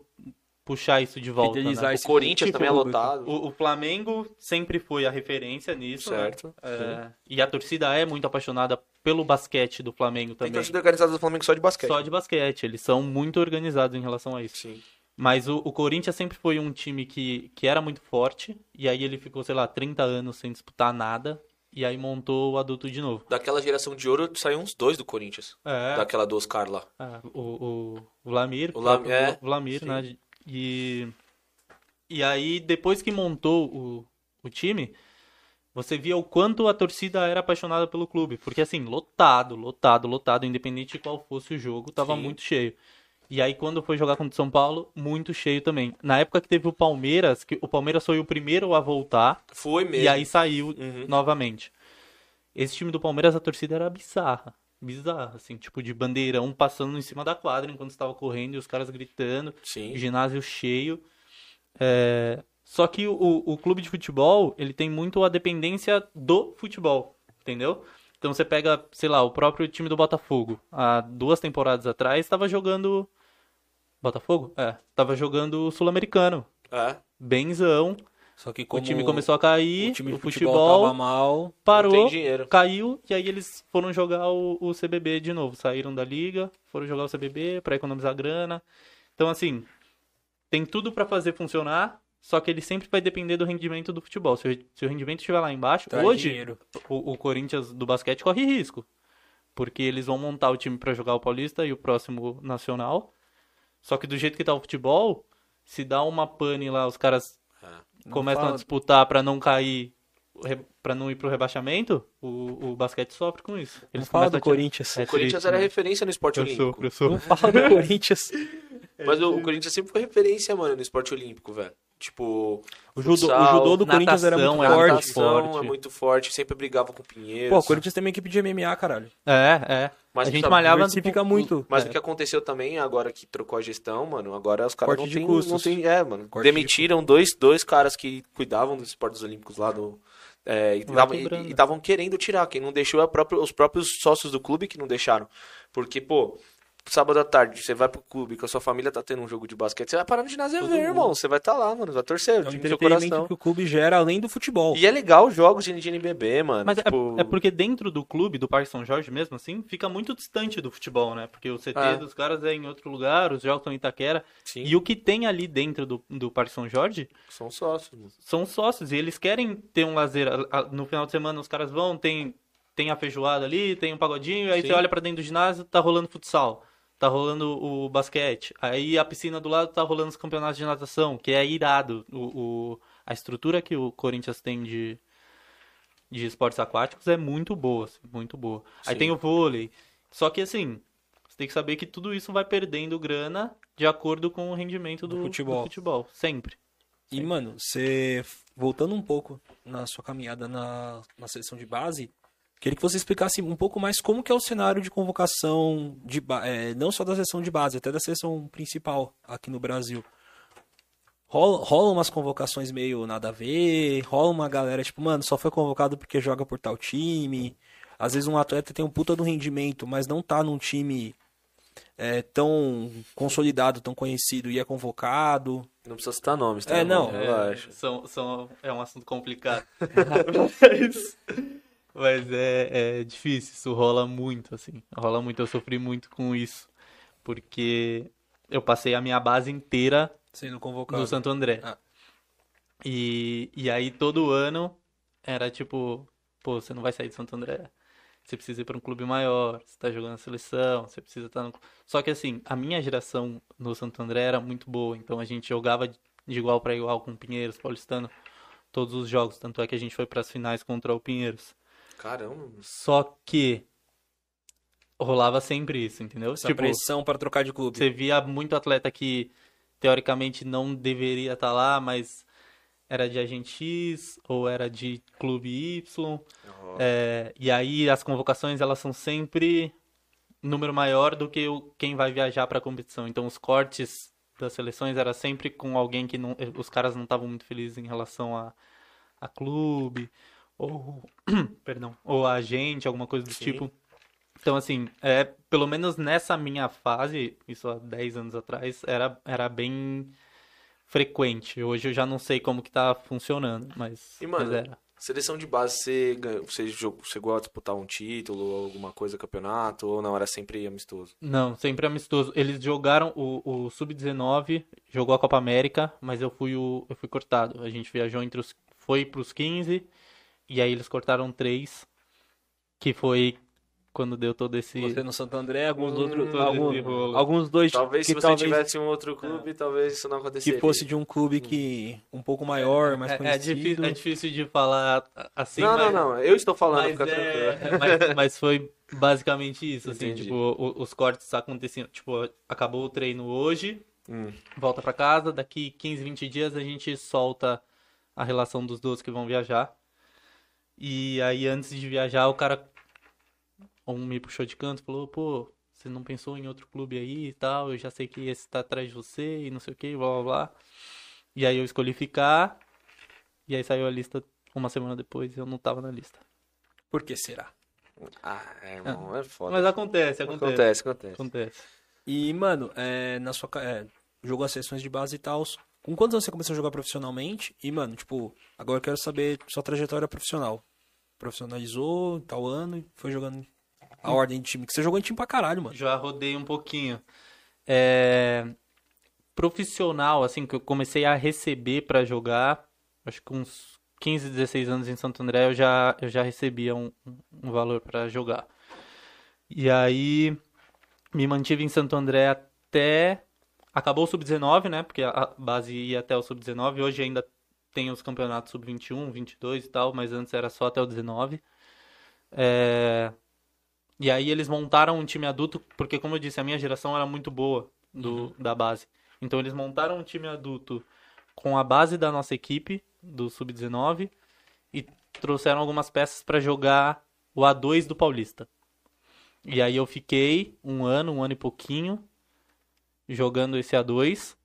puxar isso de volta, Fidelizar né? O Corinthians também é lotado. O, o Flamengo sempre foi a referência nisso, né? Certo. É, e a torcida é muito apaixonada pelo basquete do Flamengo Tem também. torcida organizada do Flamengo só de basquete. Só de basquete, eles são muito organizados em relação a isso. Sim. Mas o, o Corinthians sempre foi um time que, que era muito forte, e aí ele ficou, sei lá, 30 anos sem disputar nada, e aí montou o adulto de novo. Daquela geração de ouro, saiu uns dois do Corinthians. É, Daquela do Oscar lá. é, o, o, o Lamir, O Lam- é, Vlamir, sim. né? E, e aí, depois que montou o, o time, você via o quanto a torcida era apaixonada pelo clube. Porque, assim, lotado, lotado, lotado, independente de qual fosse o jogo, tava Sim. muito cheio. E aí, quando foi jogar contra o São Paulo, muito cheio também. Na época que teve o Palmeiras, que o Palmeiras foi o primeiro a voltar, Foi mesmo. e aí saiu Uhum. novamente. Esse time do Palmeiras, a torcida era bizarra. Bizarra, assim, tipo de bandeirão passando em cima da quadra enquanto estava correndo e os caras gritando, Sim. ginásio cheio. É, Só que o, o clube de futebol, ele tem muito a dependência do futebol, entendeu? Então você pega, sei lá, o próprio time do Botafogo. Há duas temporadas atrás estava jogando. Botafogo? É. Tava jogando o Sul-Americano É. benzão, Só que O time começou a cair, o time de o futebol, futebol, tava mal. Parou, caiu, e aí eles foram jogar o, o CBB de novo. Saíram da liga, foram jogar o CBB pra economizar grana. Então, assim, tem tudo pra fazer funcionar, só que ele sempre vai depender do rendimento do futebol. Se o, se o rendimento estiver lá embaixo, Traz hoje o, o Corinthians do basquete corre risco. Porque eles vão montar o time pra jogar o Paulista e o próximo Nacional. Só que do jeito que tá o futebol, se dá uma pane lá, os caras Não começam fala- a disputar pra não cair, pra não ir pro rebaixamento, o, o basquete sofre com isso. Não Eles fala começam do Corinthians. É O Corinthians era né? referência no esporte Eu olímpico. sofro, eu sofro. Não fala do Corinthians. Mas o, o Corinthians sempre foi referência, mano, no esporte olímpico, velho. Tipo, O judô, o futsal, judô do Corinthians era muito natação é forte. natação forte. é muito forte, sempre brigava com o Pinheiro. Pô, o Corinthians tem uma equipe de MMA, caralho. É, é. Mas a gente sabe, malhava... Diversifica muito. Mas É. o que aconteceu também, agora que trocou a gestão, mano, agora os caras não de tem, não tem... É, mano, Corte de demitiram dois, dois caras que cuidavam dos esportes olímpicos lá do... É, e estavam querendo tirar. Quem não deixou é a própria- os próprios sócios do clube que não deixaram. Porque, pô, sábado à tarde, você vai pro clube, que a sua família tá tendo um jogo de basquete, você vai parar no ginásio e Todo ver, mundo. irmão. Você vai estar lá, mano, vai torcer, É o time do seu coração. que o clube gera além do futebol. E é legal os jogos de NBB, mano. Mas é- tipo... é, porque dentro do clube, do Parque São Jorge mesmo, assim, fica muito distante do futebol, né? Porque o CT É. dos caras é em outro lugar, os jogos estão em Itaquera. Sim, E o que tem ali dentro do, do Parque São Jorge são sócios, mano. são sócios. E eles querem ter um lazer. No final de semana os caras vão, tem, tem a feijoada ali, tem um pagodinho, aí Sim. você olha pra dentro do ginásio, tá rolando futsal. Tá rolando o basquete. Aí a piscina do lado tá rolando os campeonatos de natação, que é irado. O, o- a estrutura que o Corinthians tem de, de esportes aquáticos é muito boa, assim, muito boa. Aí Sim. tem o vôlei. Só que assim, você tem que saber que tudo isso vai perdendo grana de acordo com o rendimento Do do, futebol. do futebol. Sempre. E, mano, você. Voltando um pouco na sua caminhada na, na seleção de base, queria que você explicasse um pouco mais como que é o cenário de convocação, de, é, não só da seleção de base, até da seleção principal aqui no Brasil. Rola, rola umas convocações meio nada a ver, rola uma galera, tipo, mano, só foi convocado porque joga por tal time. Às vezes um atleta tem um puta do rendimento, mas não tá num time é, tão consolidado, tão conhecido e é convocado. Não precisa citar nomes, tá? É, não. É, são, são, é um assunto complicado. mas mas é, é difícil, isso rola muito, assim. Rola muito, eu sofri muito com isso. Porque eu passei a minha base inteira Sendo convocado. no Santo André. Ah. E, e aí todo ano era tipo, pô, você não vai sair de Santo André. Você precisa ir para um clube maior, você tá jogando na seleção, você precisa estar no... Só que assim, a minha geração no Santo André era muito boa, então a gente jogava de igual para igual com o Pinheiros, Paulistano, todos os jogos, tanto é que a gente foi para as finais contra o Pinheiros. Caramba. Só que rolava sempre isso, entendeu? Essa tipo, pressão para trocar de clube. você via muito atleta que teoricamente não deveria estar lá, mas era de agente X ou era de clube Y. É, e aí as convocações elas são sempre número maior do que o, quem vai viajar para a competição. Então os cortes das seleções era sempre com alguém que não, os caras não estavam muito felizes em relação a, a clube ou perdão ou a agente, alguma coisa do Sim. tipo. Então, assim, é, pelo menos nessa minha fase, isso há 10 anos atrás, era, era bem frequente. Hoje eu já não sei como que tá funcionando, mas, E, mano, mas era. Seleção de base, você, ganhou, você jogou, chegou a disputar um título, ou alguma coisa, campeonato, ou não, era sempre amistoso? Não, sempre amistoso. Eles jogaram o, o Sub-19, jogou a Copa América, mas eu fui, o, eu fui cortado. A gente viajou entre os. Foi pros 15, e aí eles cortaram três, que foi quando deu todo esse. Você no Santo André, alguns Hum, outros, algum- alguns dois Talvez que se você talvez tivesse um outro clube, talvez isso não aconteceria. que fosse de um clube que um pouco maior, mais É, é, conhecido. difícil, é difícil de falar assim, não, mas, não, não, eu estou falando, mas, fica é- mas, mas foi basicamente isso, assim, Entendi. tipo, o- os cortes aconteciam, tipo, acabou o treino hoje, Hum, volta pra casa, daqui 15, 20 dias a gente solta a relação dos dois que vão viajar. E aí antes de viajar, o cara um me puxou de canto, falou: "Pô, você não pensou em outro clube aí e tal? Eu já sei que esse tá atrás de você e não sei o que, blá blá blá". E aí eu escolhi ficar. E aí saiu a lista uma semana depois e eu não tava na lista. Por que será? Ah, é, irmão, é foda. Mas acontece, acontece. acontece, acontece. Acontece. E, mano, é, na sua é, jogou as sessões de base e tal, Com quantos anos você começou a jogar profissionalmente? E, mano, tipo, agora eu quero saber sua trajetória profissional. Profissionalizou tal ano e foi jogando a ordem de time. Que você jogou em time pra caralho, mano. Já rodei um pouquinho. É, Profissional, assim, que eu comecei a receber pra jogar, acho que uns 15, 16 anos em Santo André eu já, eu já recebia um, um valor pra jogar. E aí me mantive em Santo André até. Acabou o Sub-19, né? Porque a base ia até o Sub-19. Hoje ainda tem os campeonatos Sub-21, 22 e tal, mas antes era só até o 19. É... E aí eles montaram um time adulto, porque como eu disse, a minha geração era muito boa do, da base. Então eles montaram um time adulto com a base da nossa equipe, do Sub-19, e trouxeram algumas peças para jogar o A2 do Paulista. E aí eu fiquei um ano, um ano e pouquinho, jogando esse A2.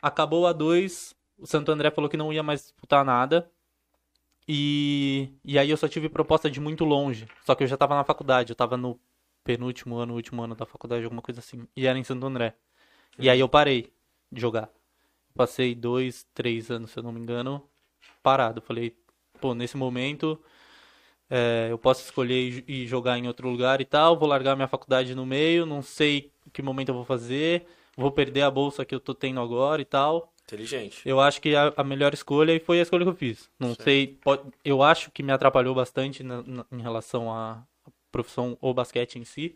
Acabou o A2, o Santo André falou que não ia mais disputar nada. E, e aí eu só tive proposta de muito longe. Só que eu já tava na faculdade, eu tava no penúltimo ano, último ano da faculdade, alguma coisa assim. E era em Santo André. E aí eu parei de jogar. Passei dois, três anos, se eu não me engano, parado. Falei, pô, nesse momento é, eu posso escolher e jogar em outro lugar e tal. Vou largar minha faculdade no meio, não sei que momento eu vou fazer. Vou perder a bolsa que eu tô tendo agora e tal. Inteligente. Eu acho que a, a melhor escolha foi a escolha que eu fiz. Não Certo. sei, pode, eu acho que me atrapalhou bastante na- na- em relação à profissão ou basquete em si,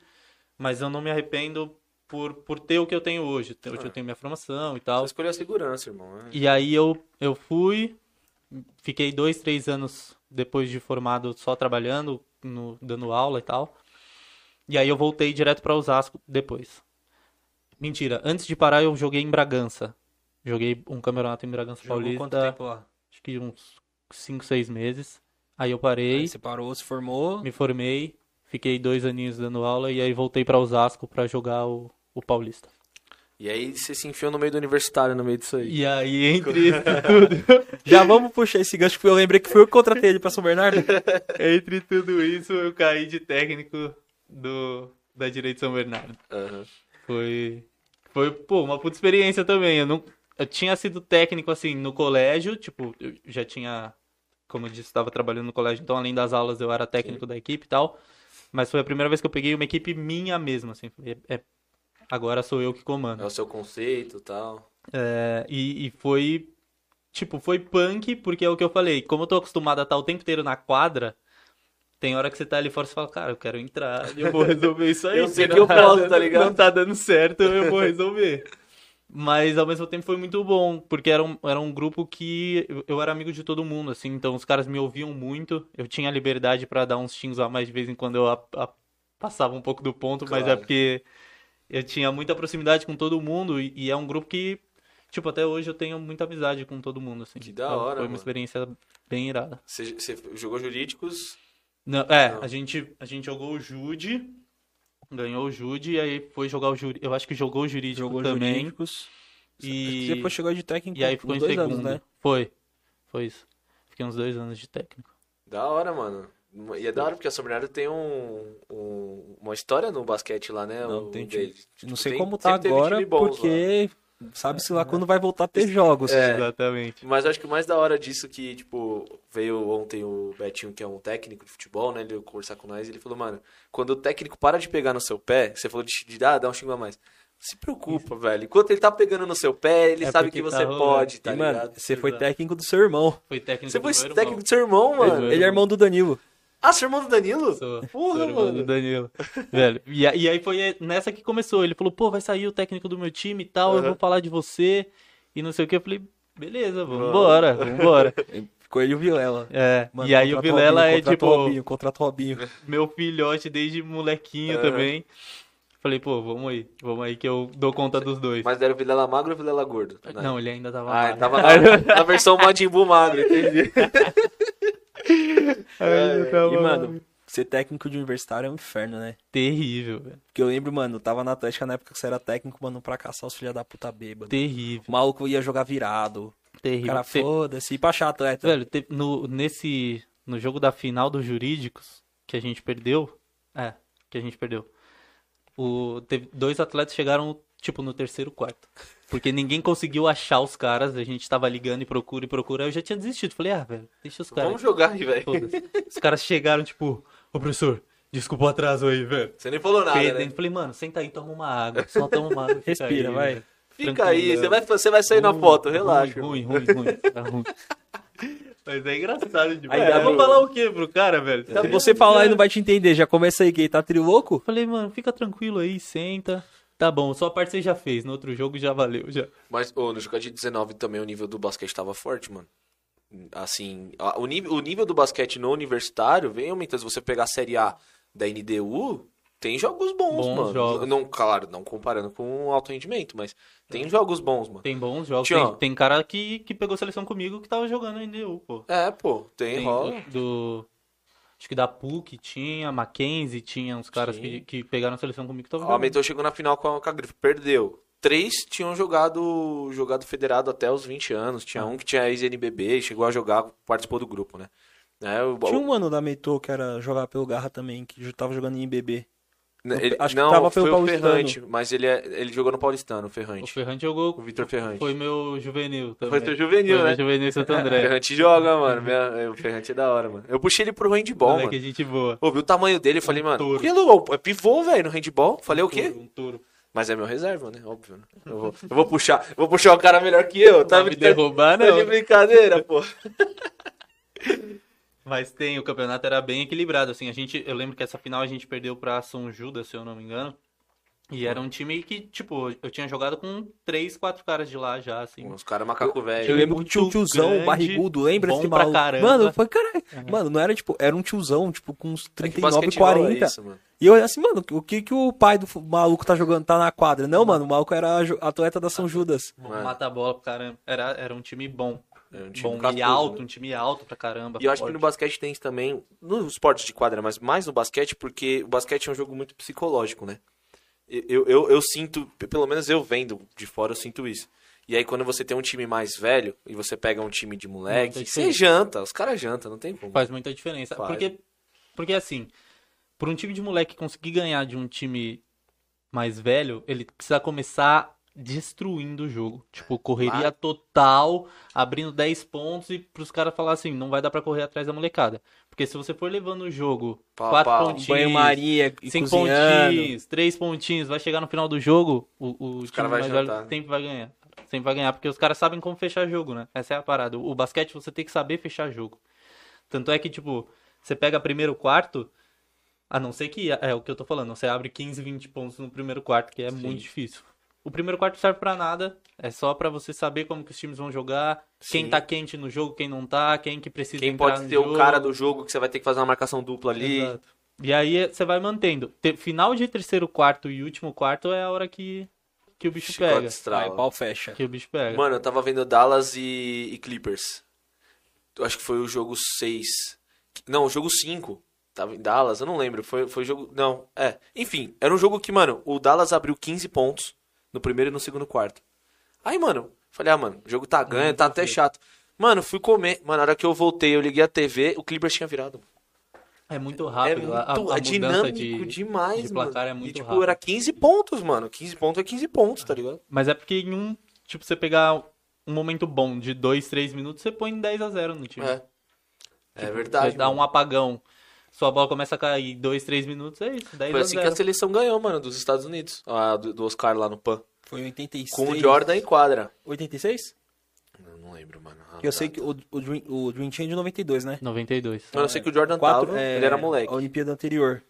mas eu não me arrependo por, por ter o que eu tenho hoje. Hoje Ah. eu tenho minha formação e Você tal. escolheu a segurança, irmão. né? E aí eu, eu fui, fiquei dois, três anos depois de formado só trabalhando, no- dando aula e tal. E aí eu voltei direto para Osasco depois. Mentira, antes de parar eu joguei em Bragança. Joguei um campeonato em Bragança Jogou Paulista. quanto tempo lá? Acho que uns 5, 6 meses. Aí eu parei, Aí você parou, se formou. me formei, fiquei dois aninhos dando aula e aí voltei para Osasco para jogar o, o Paulista. E aí você se enfiou no meio do universitário, no meio disso aí. E aí, entre isso tudo, Já vamos puxar esse gancho, porque eu lembrei que foi eu que contratei ele pra São Bernardo. entre tudo isso, eu caí de técnico do, da Direito São Bernardo. Aham. Foi, foi, pô, uma puta experiência também. Eu, não, eu tinha sido técnico, assim, no colégio, tipo, eu já tinha, como eu disse, estava trabalhando no colégio, então além das aulas eu era técnico da equipe e tal. Mas foi a primeira vez que eu peguei uma equipe minha mesmo, assim. falei, É, agora sou eu que comando. É o seu conceito e tal. É, e, e foi, tipo, foi punk, porque é o que eu falei. Como eu tô acostumado a estar o tempo inteiro na quadra, tem hora que você tá ali fora e fala, cara, eu quero entrar, eu vou resolver isso aí. Eu sei se que eu posso, tá ligado? Não tá dando certo, eu vou resolver. Mas ao mesmo tempo foi muito bom, porque era um, era um grupo que eu, eu era amigo de todo mundo, assim, então os caras me ouviam muito, eu tinha liberdade pra dar uns xingos a mais de vez em quando eu a- a- passava um pouco do ponto, mas é Claro. porque eu tinha muita proximidade com todo mundo e, e é um grupo que, tipo, até hoje eu tenho muita amizade com todo mundo, assim. Que da Então, hora, Foi uma mano. experiência bem irada. Você jogou jurídicos. Não, é, Não. a gente, a gente jogou o Jude, ganhou o Jude e aí foi jogar o jurídico, eu acho que jogou o jurídico Jogou também. jurídicos. E... Depois chegou de técnico E aí ficou uns em dois segundo. anos, né? Foi. Foi isso. Fiquei uns dois anos de técnico. Da hora, mano. E é da hora porque a São Bernardo tem um, um- uma história no basquete lá, né? Não, o tem dele. Não Tipo, sei tem- como tá agora, bons lá. Sabe-se lá quando vai voltar a ter jogos. É. Exatamente. Mas eu acho que o mais da hora disso que, tipo, veio ontem o Betinho, que é um técnico de futebol, né? Ele veio conversar com nós e ele falou, mano, quando o técnico para de pegar no seu pé, você falou de, de ah, dar um xingo a mais. Se preocupa, velho. Enquanto ele tá pegando no seu pé, ele É sabe que tá você rolando. pode, tá e, mano, ligado? você foi técnico do seu irmão. Foi técnico Você do foi meu irmão. técnico do seu irmão, mano? Ele é irmão do Danilo. Ah, seu irmão do Danilo? Sou, Porra, sou irmão mano. do Danilo. Velho, e, e aí foi nessa que começou. Ele falou, pô, vai sair o técnico do meu time e tal, eu Aham. vou falar de você. E não sei o que. Eu falei, beleza, vambora, vambora. Ficou ele e o Vilela. É, Mano, e aí o Vilela Robinho, é tipo o Robinho, contrata o Robinho. meu filhote desde molequinho Aham. também. Falei, pô, vamos aí, vamos aí que eu dou conta dos dois. Mas era o Vilela magro ou o Vilela gordo? Não, ele ainda tava Ah, magro. tava na, na versão Majin Buu magro, entendi. Ainda tava E, mano, ser técnico de universitário é um inferno, né? terrível, velho. Porque eu lembro, mano, eu tava na Atlética na época que você era técnico, mano, pra caçar os filha da puta bêbado. Terrível, O maluco ia jogar virado. O terrível. cara, Te- foda-se, e pra achar atleta. Velho, te- no, nesse, no jogo da final dos jurídicos, que a gente perdeu, é, que a gente perdeu, o, teve, dois atletas chegaram tipo, no terceiro quarto. Porque ninguém conseguiu achar os caras, a gente tava ligando e procura e procura, eu já tinha desistido. Falei, ah, velho, deixa os caras. Vamos jogar aí, velho. Os caras chegaram, tipo, ô professor, desculpa o atraso aí, velho. Você nem falou nada, Fedendo. né? Falei, mano, senta aí, toma uma água. Só toma uma água. Respira, aí, vai. velho. Fica aí, você vai, você vai sair na foto, relaxa. Ruim, ruim, ruim. ruim, tá ruim. Mas é engraçado demais. Ainda eu vou falar o quê pro cara, velho? Tá Se você falar ele não vai te entender, já começa aí, que tá trilouco? Falei, mano, fica tranquilo aí, senta. Tá bom, sua parte você já fez, no outro jogo já valeu, já. Mas ô, no jogo de 19 também o nível do basquete tava forte, mano. Assim, a- o nível, o nível do basquete no universitário vem aumentando. Se você pegar a Série A da NDU, tem jogos bons, Bons mano. jogos. Não, claro, não comparando com o alto rendimento, mas tem jogos bons, mano. Tem bons jogos. Tem, tem cara que, que pegou seleção comigo que tava jogando em DU, pô. É, pô, tem, Tem rola. do, do- Acho que da PUC tinha, Mackenzie tinha uns caras que, que pegaram seleção comigo que estavam O. Aumentou chegou na final com a, com a Grife, perdeu. Três tinham jogado jogado federado até os 20 anos. Tinha um que tinha ex-NBB, chegou a jogar, participou do grupo, né? É, o, Tinha um mano da Meitô que era jogar pelo Garra também, que já tava jogando em IBB. Ele, Acho que não, tava foi pelo o Paulistano. Ferrante, mas ele, é, ele jogou no Paulistano, o O Ferrante. Ferrante jogou. O Vitor Ferrante. Foi meu juvenil também. Foi teu juvenil, Foi né? meu juvenil em Santo O André. Ferrante joga, mano. Minha- o Ferrante é da hora, mano. Eu puxei ele pro handball, Moleque, mano. gente boa. Ouvi o tamanho dele, eu falei, mano, touro. que louco, é pivô, velho, no handball. Falei o quê? Um touro. Mas é meu reserva, né? Óbvio, né? Eu vou, eu vou puxar, eu vou puxar o cara melhor que eu, tá? Vai me derrubar, tá não. de brincadeira, pô. Mas tem, o campeonato era bem equilibrado, assim, a gente, eu lembro que essa final a gente perdeu pra São Judas, se eu não me engano, e era um time que, tipo, eu tinha jogado com três, quatro caras de lá já, assim. Os caras macaco Eu velho. lembro que muito tinha um tiozão grande, barrigudo, lembra bom esse pra maluco? caramba. Mano, foi caralho. Mano, não era tipo, era um tiozão, tipo, com uns É que 39, basquete rola 40. isso, mano. E eu assim, mano, o que que o pai do maluco tá jogando, tá na quadra? Não, mano, o maluco era atleta da São Judas. Mata a bola pro caramba. Era, era um time bom. É um time bom cascudo, e alto, né? um time alto pra caramba. E eu acho que forte. no basquete tem isso também, nos esportes de quadra, mas mais no basquete, porque o basquete é um jogo muito psicológico, né? Eu, eu, eu sinto, pelo menos eu vendo de fora, eu sinto isso. E aí quando você tem um time mais velho e você pega um time de moleque, você janta, os caras jantam, não tem como. Faz muita diferença. Faz. Porque, porque assim, por um time de moleque conseguir ganhar de um time mais velho, ele precisa começar destruindo o jogo. Tipo, correria Vai. total, abrindo 10 pontos e pros caras falar assim, não vai dar pra correr atrás da molecada. Porque se você for levando o jogo, Pau a 4 pau. pontinhos, Banho-maria e 5 cozinhando. pontinhos, 3 pontinhos, vai chegar no final do jogo, o, o time cara vai mais jantar, velho né? sempre vai ganhar. Sempre vai ganhar, porque os caras sabem como fechar jogo, né? Essa é a parada. O basquete você tem que saber fechar jogo. Tanto é que, tipo, você pega primeiro quarto, a não ser que, é o que eu tô falando, você abre 15, 20 pontos no primeiro quarto, que é muito difícil. O primeiro quarto serve pra nada, é só pra você saber como que os times vão jogar, quem Sim. tá quente no jogo, quem não tá, quem que precisa Quem entrar pode ser jogo. o cara do jogo que você vai ter que fazer uma marcação dupla ali. Exato. E aí você vai mantendo. Te- Final de terceiro quarto e último quarto é a hora que, que o bicho Chicote pega. estrala. Aí, pau fecha. Que o bicho pega. Mano, eu tava vendo Dallas e, e Clippers. Eu acho que foi o jogo 6. Não, o jogo 5. Tava em Dallas, eu não lembro. Foi, foi jogo. Não, é. Enfim, era um jogo que, mano, o Dallas abriu 15 pontos no primeiro e no segundo quarto. Aí, mano, falei, ah, mano, o jogo tá ganho, tá até chato. Mano, fui comer. Mano, na hora que eu voltei, eu liguei a TV, o Clippers tinha virado. é muito É rápido. muito a, a, é dinâmico de... demais, de placar mano. é muito e, tipo, rápido. era 15 pontos, mano. 15 pontos é 15 pontos, tá ligado? Mas é porque em um, tipo, você pegar um momento bom de 2, 3 minutos, você põe 10 a 0 no time. É. É Tipo, verdade. Você dá mano. um apagão, sua bola começa a cair 2, 3 minutos, é isso, 10 Foi a assim que 0. a seleção ganhou, mano, dos Estados Unidos. Ah, do, do Oscar lá no PAN. Foi em 86. Com o Jordan em quadra. 86? Eu não lembro, mano. Ah, eu sei que o, o, Dream, o Dream Team é de 92, né? 92. Mano, eu sei que o Jordan Quatro, tava, é, ele era moleque. A Olimpíada anterior.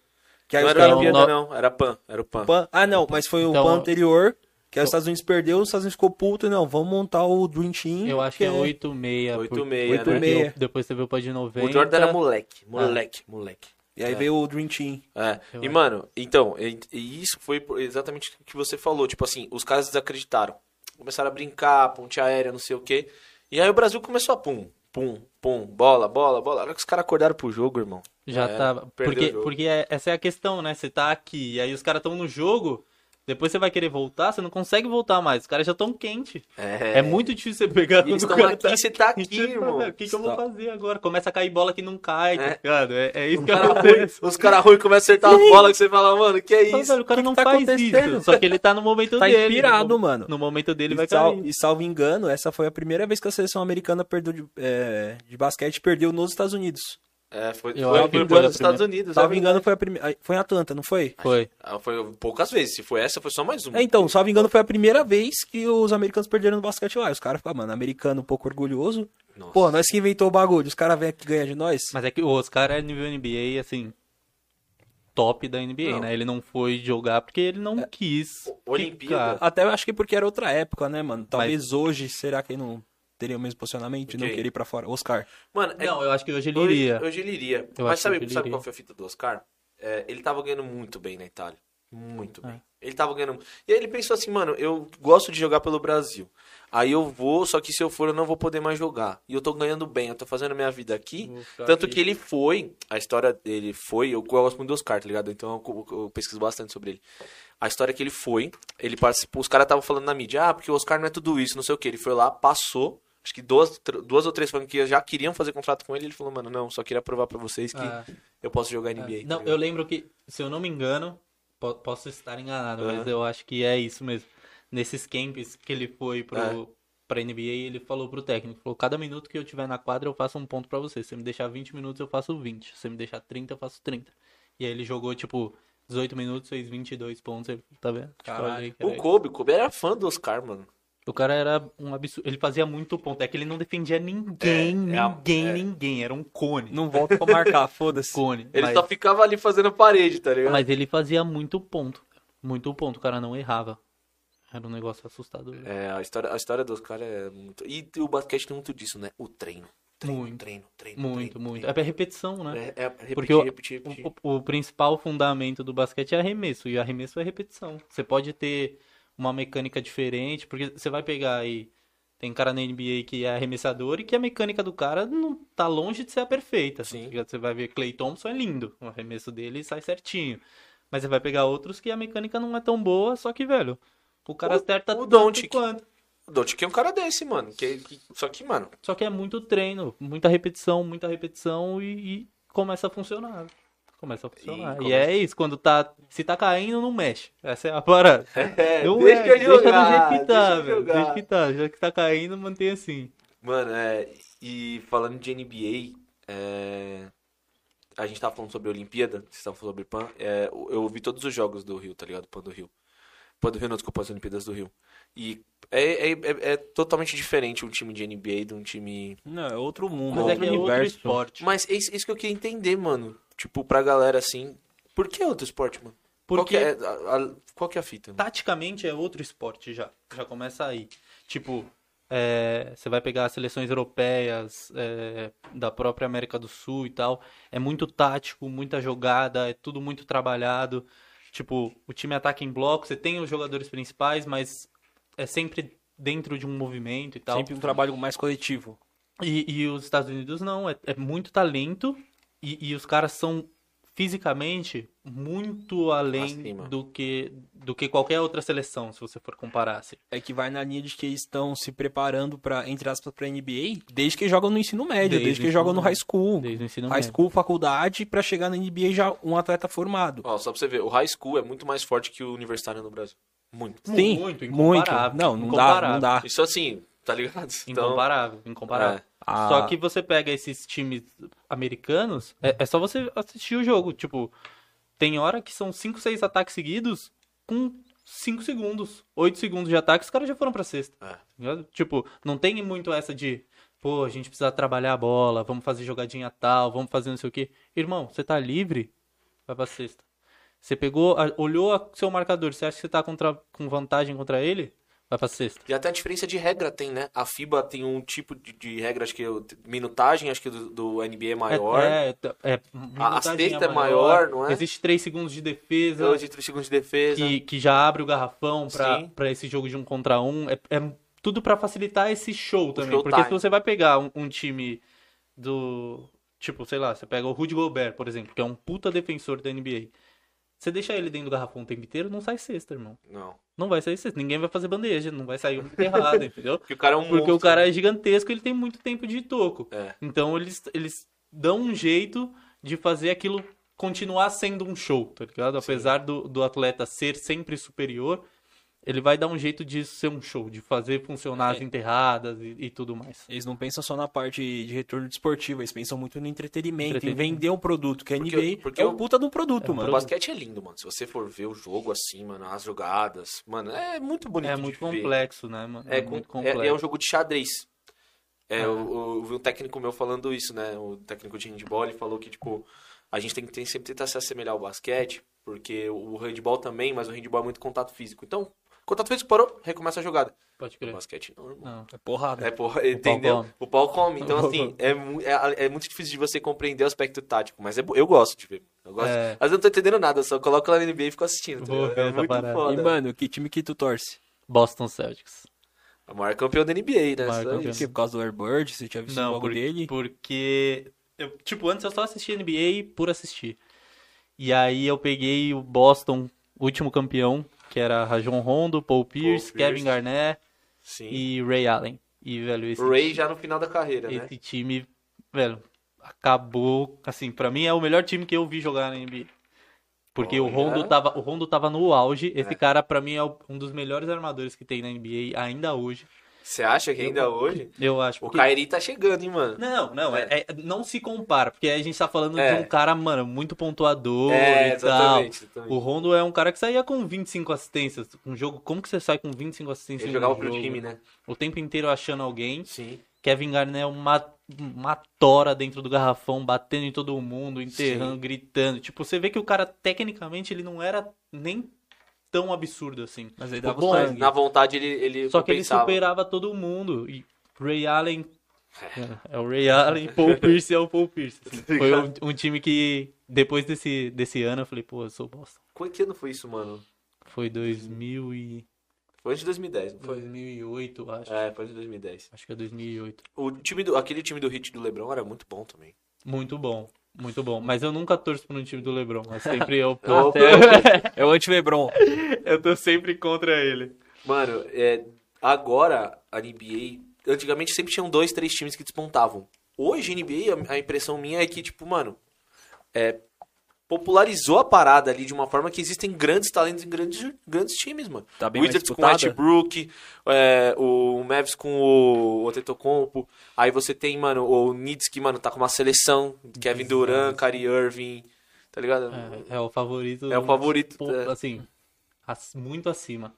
Que aí Não era caras- Olimpíada, no- não. Era PAN. Era o PAN. Pan- Ah, não, mas foi o Então- PAN anterior. Que aí os Estados Unidos perdeu, os Estados Unidos ficou puto e não, vamos montar o Dream Team. Eu acho que é 8-6. 8-6, Oito né? meia. Depois teve o pó de 90. O Jordan era moleque. Moleque, moleque. E aí veio o Dream Team. É. Eu E, acho. mano, então, e, e isso foi por- exatamente o que você falou. Tipo assim, os caras desacreditaram. Começaram a brincar, ponte aérea, não sei o quê. E aí o Brasil começou a pum, pum, pum, bola, bola, bola. A hora que os caras acordaram pro jogo, irmão. Já É, tava. Porque, porque é- essa é a questão, né? Você tá aqui, e aí os caras estão no jogo, Depois você vai querer voltar, você não consegue voltar mais. Os caras já estão quentes. É, É muito difícil você pegar Eles quando o tão cara aqui, você tá aqui, irmão. "Meu, O que, que eu vou fazer agora? Começa a cair bola que não cai, tá É. ligado? É, é isso Os que caras acontece. ruins os cara ruim começam a acertar as bolas que você fala, mano, que é isso? velho, o cara que não tá faz isso. Só que ele tá no momento Tá dele. inspirado, no, mano. No momento dele E, vai sal- cair. e salvo engano, essa foi a primeira vez que a seleção americana perdeu de, é, de basquete perdeu nos Estados Unidos. É, foi, Eu foi, foi foi a nos Estados Unidos. Salvo é engano, foi a primeira. Foi em Atlanta, não foi? Foi. Ah, Foi poucas vezes. Se foi essa, foi só mais uma. É, então, salvo engano, foi a primeira vez que os americanos perderam no basquete lá. E Os caras ficam, mano, americano um pouco orgulhoso. Nossa. Pô, nós que inventou o bagulho, os caras vêm aqui ganhar de nós. Mas é que o Oscar é nível NBA, assim, top da NBA, Não. né? Ele não foi jogar porque ele não quis. O- Olimpíada. ficar. Até eu acho que porque era outra época, né, mano? Talvez hoje, será que ele não teria o mesmo posicionamento de não querer ir pra fora? Oscar. Mano, é Não, eu acho que hoje ele Hoje, iria. hoje ele iria. Eu Mas sabe, sabe iria. qual foi a fita do Oscar? É, ele tava ganhando muito bem na Itália. Muito É. bem. Ele tava ganhando. E aí ele pensou assim, mano, eu gosto de jogar pelo Brasil. Aí eu vou, só que se eu for eu não vou poder mais jogar. E eu tô ganhando bem, eu tô fazendo minha vida aqui. Tanto aqui. que ele foi, a história dele foi, eu, gosto muito do Oscar, tá ligado? Então eu, eu- eu pesquiso bastante sobre ele. A história que ele foi, ele participou, os caras estavam falando na mídia, ah, porque o Oscar não é tudo isso, não sei o que. Ele foi lá, passou, acho que duas, duas ou três franquias já queriam fazer contrato com ele, ele falou, mano, não, só queria provar pra vocês que Ah, eu posso jogar NBA. ah. tá Não, ligado? eu lembro que, se eu não me engano, po- posso estar enganado, mas Aham. eu acho que é isso mesmo. Nesses camps que ele foi pro, É. pra NBA, ele falou pro técnico, falou, cada minuto que eu tiver na quadra eu faço um ponto pra você. Se você me deixar 20 minutos, eu faço 20. Se você me deixar 30, eu faço 30. E aí ele jogou, tipo, 18 minutos, fez 22 pontos. Tá vendo? Te Caralho. O. Kobe, o Kobe era fã do Oscar, mano. O cara era um absurdo. Ele fazia muito ponto. É que ele não defendia ninguém, É, é ninguém, é. ninguém. Era um cone. Não volta pra marcar, foda-se. Cone. Ele mas, só ficava ali fazendo parede, tá ligado? mas ele fazia muito ponto. Muito ponto. O cara não errava. Era um negócio assustador. É, a história, a história do Oscar é muito. E o basquete tem muito disso, né? O treino. Treino, Muito. treino, treino. Muito, treino, muito. treino. É repetição, né? É, é repetir, Porque o- repetir, repetir. O, o principal fundamento do basquete é arremesso. E arremesso é repetição. Você pode ter uma mecânica diferente, porque você vai pegar aí. Tem cara na NBA que é arremessador e que a mecânica do cara não tá longe de ser a perfeita. Sim. tá? Você vai ver Clay Thompson é lindo. O arremesso dele sai certinho. Mas você vai pegar outros que a mecânica não é tão boa, só que, velho, o cara O- acerta o Doncic. quanto. O Doncic é um cara desse, mano. Que, que- só que, mano, Só que é muito treino, muita repetição, muita repetição e, e começa a funcionar. Começa a funcionar. E, começa- é isso, quando tá. Se tá caindo, não mexe. Essa é a parada. É, não deixa mexe, eu deixa do jogar, jeito que tá, deixa eu velho. jogar. Deixa que tá. Já que tá caindo, mantém assim. Mano, é. E falando de NBA, é, a gente tava falando sobre a Olimpíada, vocês estavam falando sobre PAN. é, eu vi todos os jogos do Rio, tá ligado? PAN do Rio. PAN do Rio, não, desculpa, as Olimpíadas do Rio. E é, é, é, é totalmente diferente um time de NBA de um time. Não, é outro mundo, Mas é é outro é outro universo. esporte. Mas é isso, isso que eu queria entender, mano. Tipo, pra galera assim. Por que outro esporte, mano? Qual Porque que é a, a- qual que é a fita? mano? taticamente é outro esporte já. Já começa aí. Tipo, é, você vai pegar as seleções europeias é, da própria América do Sul e tal. É muito tático, muita jogada, é tudo muito trabalhado. Tipo, o time ataca em bloco, você tem os jogadores principais, mas é sempre dentro de um movimento e tal. Sempre um trabalho mais coletivo. E, e os Estados Unidos não, é, é muito talento e, e os caras são fisicamente muito além Acima. do que, do que qualquer outra seleção, se você for comparar. assim. É que vai na linha de que eles estão se preparando para entre aspas, pra NBA desde que jogam no ensino médio, Desde desde, que jogam no high school. Desde o ensino High médio. school, faculdade, pra chegar na NBA já um atleta formado. Ó, só pra você ver, o high school é muito mais forte que o universitário no Brasil. Muito. Sim, Muito, muito. incomparável, Não, não dá, não dá. Isso assim, tá ligado? Então, Incomparável, incomparável. É. Ah. Só que você pega esses times americanos, é, é só você assistir o jogo. Tipo, tem hora que são 5, 6 ataques seguidos com 5 segundos, 8 segundos de ataque, os caras já foram pra sexta. É. Tipo, não tem muito essa de, pô, a gente precisa trabalhar a bola, vamos fazer jogadinha tal, vamos fazer não sei o quê. Irmão, você tá livre, vai pra sexta. Você pegou, olhou seu marcador, você acha que você tá contra- com vantagem contra ele? Vai pra sexta. E até a diferença de regra tem, né? A FIBA tem um tipo de, de regra, acho que é o- minutagem, acho que do, do NBA é maior. É, é, é, A- sexta é maior, não é? Existe 3 segundos de defesa Hoje, 3 segundos de defesa. que, que já abre o garrafão pra, Sim. pra esse jogo de um contra um. É, é tudo pra facilitar esse show também. show porque time. se você vai pegar um, um time do. Tipo, sei lá, você pega o Rudy Gobert, por exemplo, que é um puta defensor da NBA. Você deixar ele dentro do garrafão o tempo inteiro, não sai cesta, irmão. Não. Não vai sair cesta. Ninguém vai fazer bandeja, não vai sair um errado, entendeu? Porque o cara é um Porque monstro. o cara é gigantesco, ele tem muito tempo de toco. É. Então eles, eles dão um jeito de fazer aquilo continuar sendo um show, tá ligado? Apesar do, do atleta ser sempre superior, ele vai dar um jeito de ser um show, de fazer funcionar as É. enterradas e, e tudo mais. Eles não pensam só na parte de retorno desportivo, eles pensam muito no entretenimento, em Entretenimento. vender um produto, que a Porque- NBA porque é o- puta de um produto, É um mano. O basquete é lindo, mano. Se você for ver o jogo assim, mano, as jogadas, mano, é muito bonito É de muito ver. complexo, né, mano? É, muito com- é- complexo. é um jogo de xadrez. É, É. Eu, eu vi um técnico meu falando isso, né? O técnico de handball, ele falou que, tipo, a gente tem que ter- sempre tentar se assemelhar ao basquete, porque o handball também, mas o handball é muito contato físico. Então, contato físico parou, recomeça a jogada. Pode O crer. basquete não, irmão. Não. É porrada. É, porra, entendeu? O pau come. Então, assim, é, é, é muito difícil de você compreender o aspecto tático, mas é eu gosto de ver. Eu gosto. É. Mas eu não tô entendendo nada, eu só coloco lá na NBA e fico assistindo. Tá Vou ligado? ver é muito parada. foda. E, mano, que time que tu torce? Boston Celtics. É o maior campeão da NBA, né? Maior campeão. por causa do Airbird, você tinha visto Não, logo por- dele. porque... Eu, tipo, antes eu só assistia NBA por assistir. E aí eu peguei o Boston, último campeão, que era Rajon Rondo, Paul Pierce, Pierce. Kevin Garnett Sim. e Ray Allen. E, velho, esse, O Ray já no final da carreira, né? esse time, velho, acabou... Assim, pra mim é o melhor time que eu vi jogar na NBA. Porque o. Rondo, tava, o Rondo tava no auge. Esse É. cara, pra mim, é um dos melhores armadores que tem na NBA ainda hoje. Você acha que ainda hoje? Eu acho. O porque- Kyrie tá chegando, hein, mano? Não, não, é- é- não se compara, porque a gente tá falando É. de um cara, mano, muito pontuador É, e exatamente. tal. exatamente. O Rondo é um cara que saía com 25 assistências. Um jogo, como que você sai com 25 assistências Ele jogava pro jogo? time, né? O tempo inteiro achando alguém. Sim. Kevin Garnett é uma, uma tora dentro do garrafão, batendo em todo mundo, enterrando, Sim. gritando. Tipo, você vê que o cara, tecnicamente, ele não era nem tão absurdo assim. Mas aí dava Bom. Mas na vontade ele, ele Só que ele compensava. superava todo mundo. E Ray Allen. É, é o Ray Allen, Paul Pierce é o Paul Pierce. assim. Tá Foi um, um time que, depois desse, desse ano, eu falei, pô, eu sou Boston. Qual que ano foi isso, mano? Foi 2000 e... Foi antes de 2010, não foi? 2008, eu acho. É, foi antes de 2010. Acho que é 2008. O time do, aquele time do hit do LeBron era muito bom também. Muito bom, muito bom. Mas eu nunca torço pro time do LeBron. Mas sempre eu... Eu- É o anti-Lebron. eu tô sempre contra ele. Mano, é, agora a NBA. Antigamente sempre tinham dois, três times que despontavam. Hoje a NBA, a, a impressão minha é que, tipo, mano, é, popularizou a parada ali de uma forma que existem grandes talentos em grandes, grandes times, mano. Tá bem mais Wizards com o. Westbrook, é, o Mavs com o Antetokounmpo. Aí você tem, mano, o Knicks que, mano, tá com uma seleção. Kevin Durant, Kyrie Irving, tá ligado? É, é o favorito. É o favorito, é. Assim, muito acima.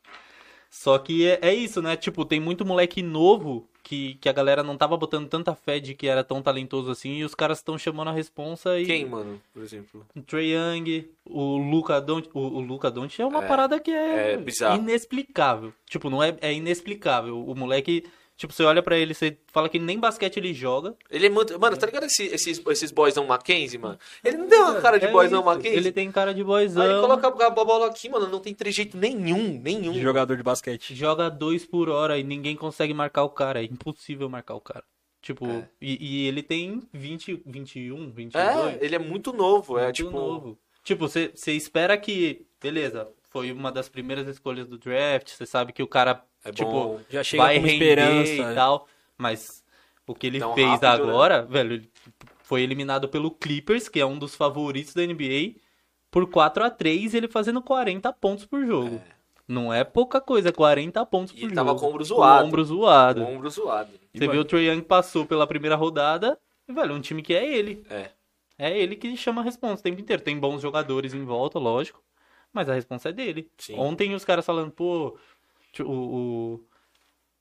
Só que é, é isso, né? Tipo, tem muito moleque novo que, que a galera não tava botando tanta fé de que era tão talentoso assim e os caras estão chamando a responsa e. Quem, mano, por exemplo? O Trae Young, o Luca Doncic, o, o Luca Doncic é uma É, parada que é, é inexplicável. Tipo, não é, é inexplicável. O moleque, tipo, você olha pra ele, você fala que nem basquete ele joga. Ele é muito. Mano, tá ligado esse- esses, esses boyzão Mackenzie, mano? Ele não tem uma cara de É boyzão isso. Mackenzie. Ele tem cara de boyzão. Aí coloca a bola aqui, mano, não tem trejeito nenhum, nenhum. De jogador de basquete. joga dois por hora e ninguém consegue marcar o cara. É impossível marcar o cara. Tipo, É. e, e ele tem 20, 21, 22. É, ele é muito novo, é muito tipo. novo. Tipo, você você espera que. Beleza, foi uma das primeiras escolhas do draft. Você sabe que o cara, É tipo, bom. Já chega vai com render esperança. e né? tal. Mas o que ele Tão fez rápido, né? agora, velho, ele foi eliminado pelo Clippers, que é um dos favoritos da NBA, por 4 a 3 ele fazendo 40 pontos por jogo. Não é pouca coisa, 40 pontos E por ele jogo. tava com o ombro zoado. Com o ombro zoado. O ombro zoado. Você vê o Trae Young passou pela primeira rodada, e, velho, um time que é ele. É. É ele que chama a responsa o tempo inteiro. Tem bons jogadores em volta, lógico, mas a responsa é dele. Sim. Ontem os caras falando, pô, o,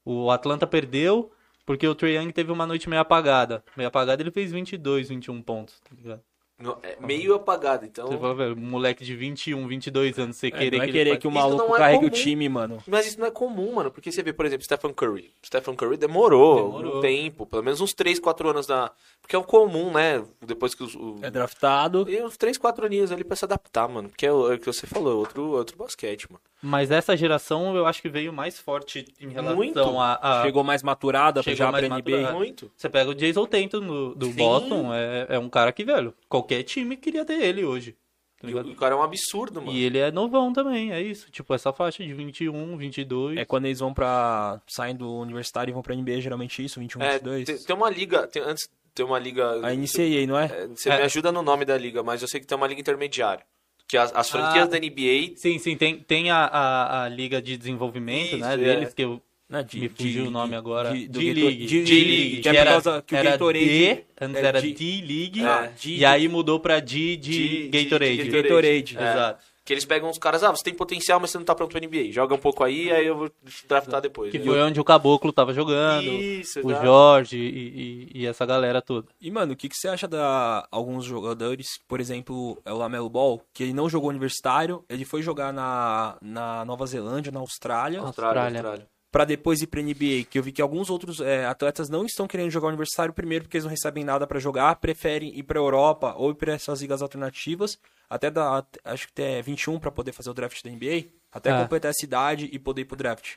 o, o Atlanta perdeu porque o Trae Young teve uma noite meio apagada. Meio apagada ele fez 22, 21 pontos, tá ligado? No- é meio apagado, então. Você fala, velho, um moleque de 21, 22 anos, você É, querer não é que querer ele que o maluco não é carregue o comum. time, mano. Mas isso não é comum, mano, porque você vê, por exemplo, Stephen Curry. Stephen Curry demorou, Demorou. um tempo, pelo menos uns 3, 4 anos da. Porque é o comum, né? Depois que os. o- É draftado. E uns 3, 4 aninhos ali pra se adaptar, mano. Porque é o, é o que você falou, é outro, outro basquete, mano. Mas essa geração eu acho que veio mais forte em relação Muito. a, a- Chegou mais maturada Chegou já mais pra NBA. maturada. Muito. Você pega o Jason Tatum do, do. Boston, é, é um cara que, velho, qualquer time queria ter ele hoje. Tá E o, cara é um absurdo, mano. E ele é novão também, é isso. Tipo, essa faixa de 21, 22. É quando eles vão pra. saem do universitário e vão pra NBA, geralmente isso, 21, É, 22. tem, tem uma liga, tem- antes tem uma liga. A NCAA, não é? É, Você É. me ajuda no nome da liga, mas eu sei que tem uma liga intermediária. Que as, as franquias Ah. da NBA. Sim, sim, tem, tem a, a, a liga de desenvolvimento, né, Isso, deles, é. que eu Não, de- me fugiu de- o nome agora. D-League. D-League, que é por causa que o era Gatorade- D, antes era D-League, É. e aí mudou pra D de De- de- Gatorade. de Gatorade. É. Exato. Que eles pegam os caras, ah, você tem potencial, mas você não tá pronto pra NBA. Joga um pouco aí, aí eu vou draftar depois. Que né? foi onde o Caboclo tava jogando, Isso, o exato. Jorge e, e- e essa galera toda. E, mano, o que, que você acha da alguns jogadores, por exemplo, é o Lamelo Ball, que ele não jogou universitário, ele foi jogar na, na Nova Zelândia, na Austrália, Austrália, Austrália. Austrália. Pra depois ir pra NBA, que eu vi que alguns outros é, atletas não estão querendo jogar universitário, primeiro porque eles não recebem nada pra jogar, preferem ir pra Europa ou ir pra essas ligas alternativas, até da, acho que até 21 pra poder fazer o draft da NBA, até É. completar essa idade e poder ir pro draft.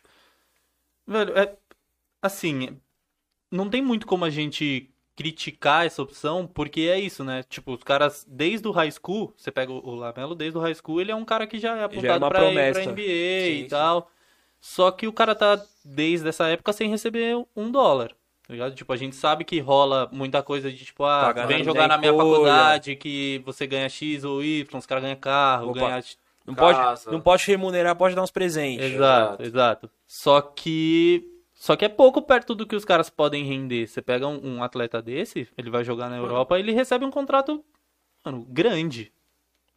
Velho, é. Assim, não tem muito como a gente criticar essa opção, porque é isso, né? Tipo, os caras, desde o high school, você pega o Lamelo, desde o high school, ele é um cara que já é apontado uma pra, ir pra NBA Sim, e sim. Só que o cara tá, desde essa época, sem receber um dólar. Tá ligado? Tipo, a gente sabe que rola muita coisa de tipo, ah, Pagar vem na jogar na minha faculdade que você ganha X ou Y, os caras ganham carro, Opa. ganha Não Casa. pode, não pode remunerar, pode dar uns presentes. Exato, exato. Só que. Só que é pouco perto do que os caras podem render. Você pega um, um atleta desse, ele vai jogar na Europa, ele recebe um contrato, mano, grande.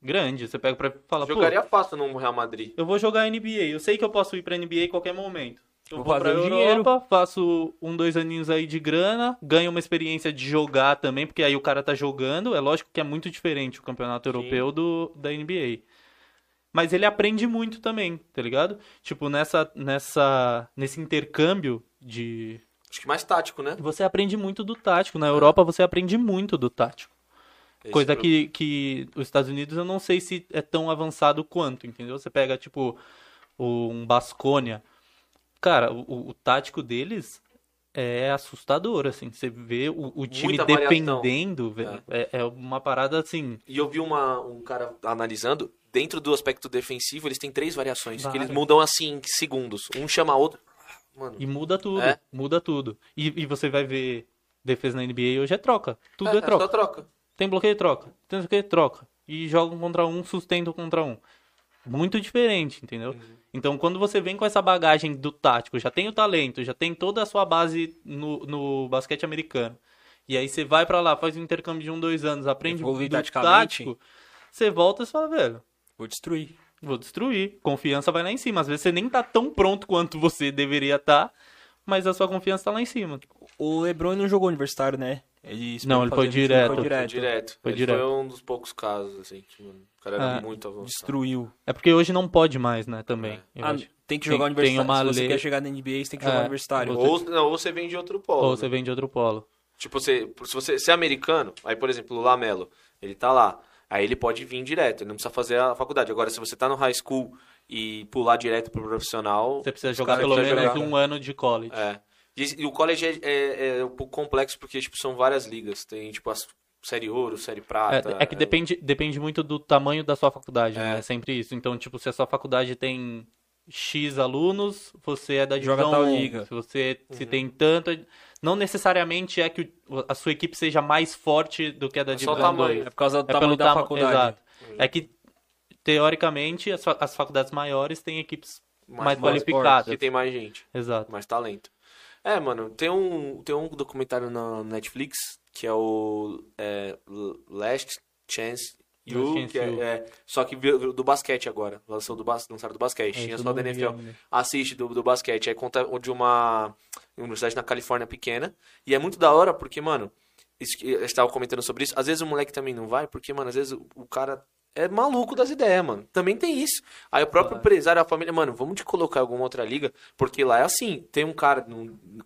Grande. Você pega pra falar, Jogaria pô, fácil no Real Madrid. eu vou jogar NBA. Eu sei que eu posso ir pra NBA em qualquer momento. Eu Vou vou, pra Europa, faço um, dois aninhos aí de grana, ganho uma experiência de jogar também, porque aí o cara tá jogando. É lógico que é muito diferente o campeonato Sim. europeu do da NBA. Mas ele aprende muito também, tá ligado? Tipo, nessa, nessa, nesse intercâmbio de. Acho que mais tático, né? Você aprende muito do tático. Na Europa você aprende muito do tático. Esse Coisa pro- que, que os Estados Unidos eu não sei se é tão avançado quanto, entendeu? Você pega, tipo, um Basconia. Cara, o, o- tático deles é assustador, assim. Você vê o, o time Muita variação. defendendo, velho. É. é uma parada assim. E eu vi uma, um cara analisando, dentro do aspecto defensivo, eles têm três variações, que eles mudam assim em segundos. Um chama outro. Mano, E muda tudo. É. Muda tudo. E, e você vai ver defesa na NBA hoje é troca. Tudo é, é, troca. só troca. Tem bloqueio, troca. Tem bloqueio, troca. E jogam contra um, sustentam contra um. Muito diferente, entendeu? Uhum. Então, quando você vem com essa bagagem do tático, já tem o talento, já tem toda a sua base no, no basquete americano. E aí você vai pra lá, faz um intercâmbio de um, dois anos, aprende Evolui do tático, você volta e fala, velho, Vou destruir. vou destruir. Confiança vai lá em cima. Às vezes você nem tá tão pronto quanto você deveria estar, mas a sua confiança tá lá em cima. O LeBron não jogou universitário, né? Ele Não, ele foi 21, direto. Foi Foi direto. direto. Foi Ele direto. foi um dos poucos casos, assim. que, o cara era É. muito avançado. Destruiu. É porque hoje não pode mais, né, também. eu Ah, tem que Tem- jogar tem universitário. uma Se você lei- quer chegar na NBA, você tem que jogar É, universitário. você- Ou, não, ou você vem de outro polo. Ou né? você vem de outro polo. Tipo, você, se você se é americano, aí, por exemplo, o Lamelo, ele tá lá. Aí ele pode vir direto, ele não precisa fazer a faculdade. Agora, se você tá no high school e pular direto pro profissional. Você precisa jogar pelo menos jogar. um ano de college. É. E, o college é, é- é um pouco complexo porque tipo, são várias ligas. Tem tipo a série ouro, série prata. É, é que depende, depende muito do tamanho da sua faculdade, né? É. É sempre isso. Então, tipo, se a sua faculdade tem X alunos, você é da Joga divisão tal 1. liga. Se você Uhum. se tem tanto, não necessariamente é que a sua equipe seja mais forte do que a da É só o divisão tamanho. 2. É por causa do É tamanho da tama- faculdade. Exato. É que teoricamente as, as faculdades maiores têm equipes mais, Mais qualificadas. que tem mais gente, Exato. mais talento. É, mano, tem um, tem um documentário na Netflix que é o é, Last Chance You, que é, é- só que do basquete agora. Lançou do, bas, lançaram do basquete. Tinha É, Isso só da NFL. assiste do, do basquete. Aí conta de uma universidade na Califórnia pequena. E é muito da hora porque, mano, isso eu estava comentando sobre isso. Às vezes o moleque também não vai, porque, mano, às vezes o, o cara é maluco das ideias, mano. Também tem isso. Aí o próprio empresário, a família, mano, vamos te colocar em alguma outra liga, porque lá é assim. Tem um cara,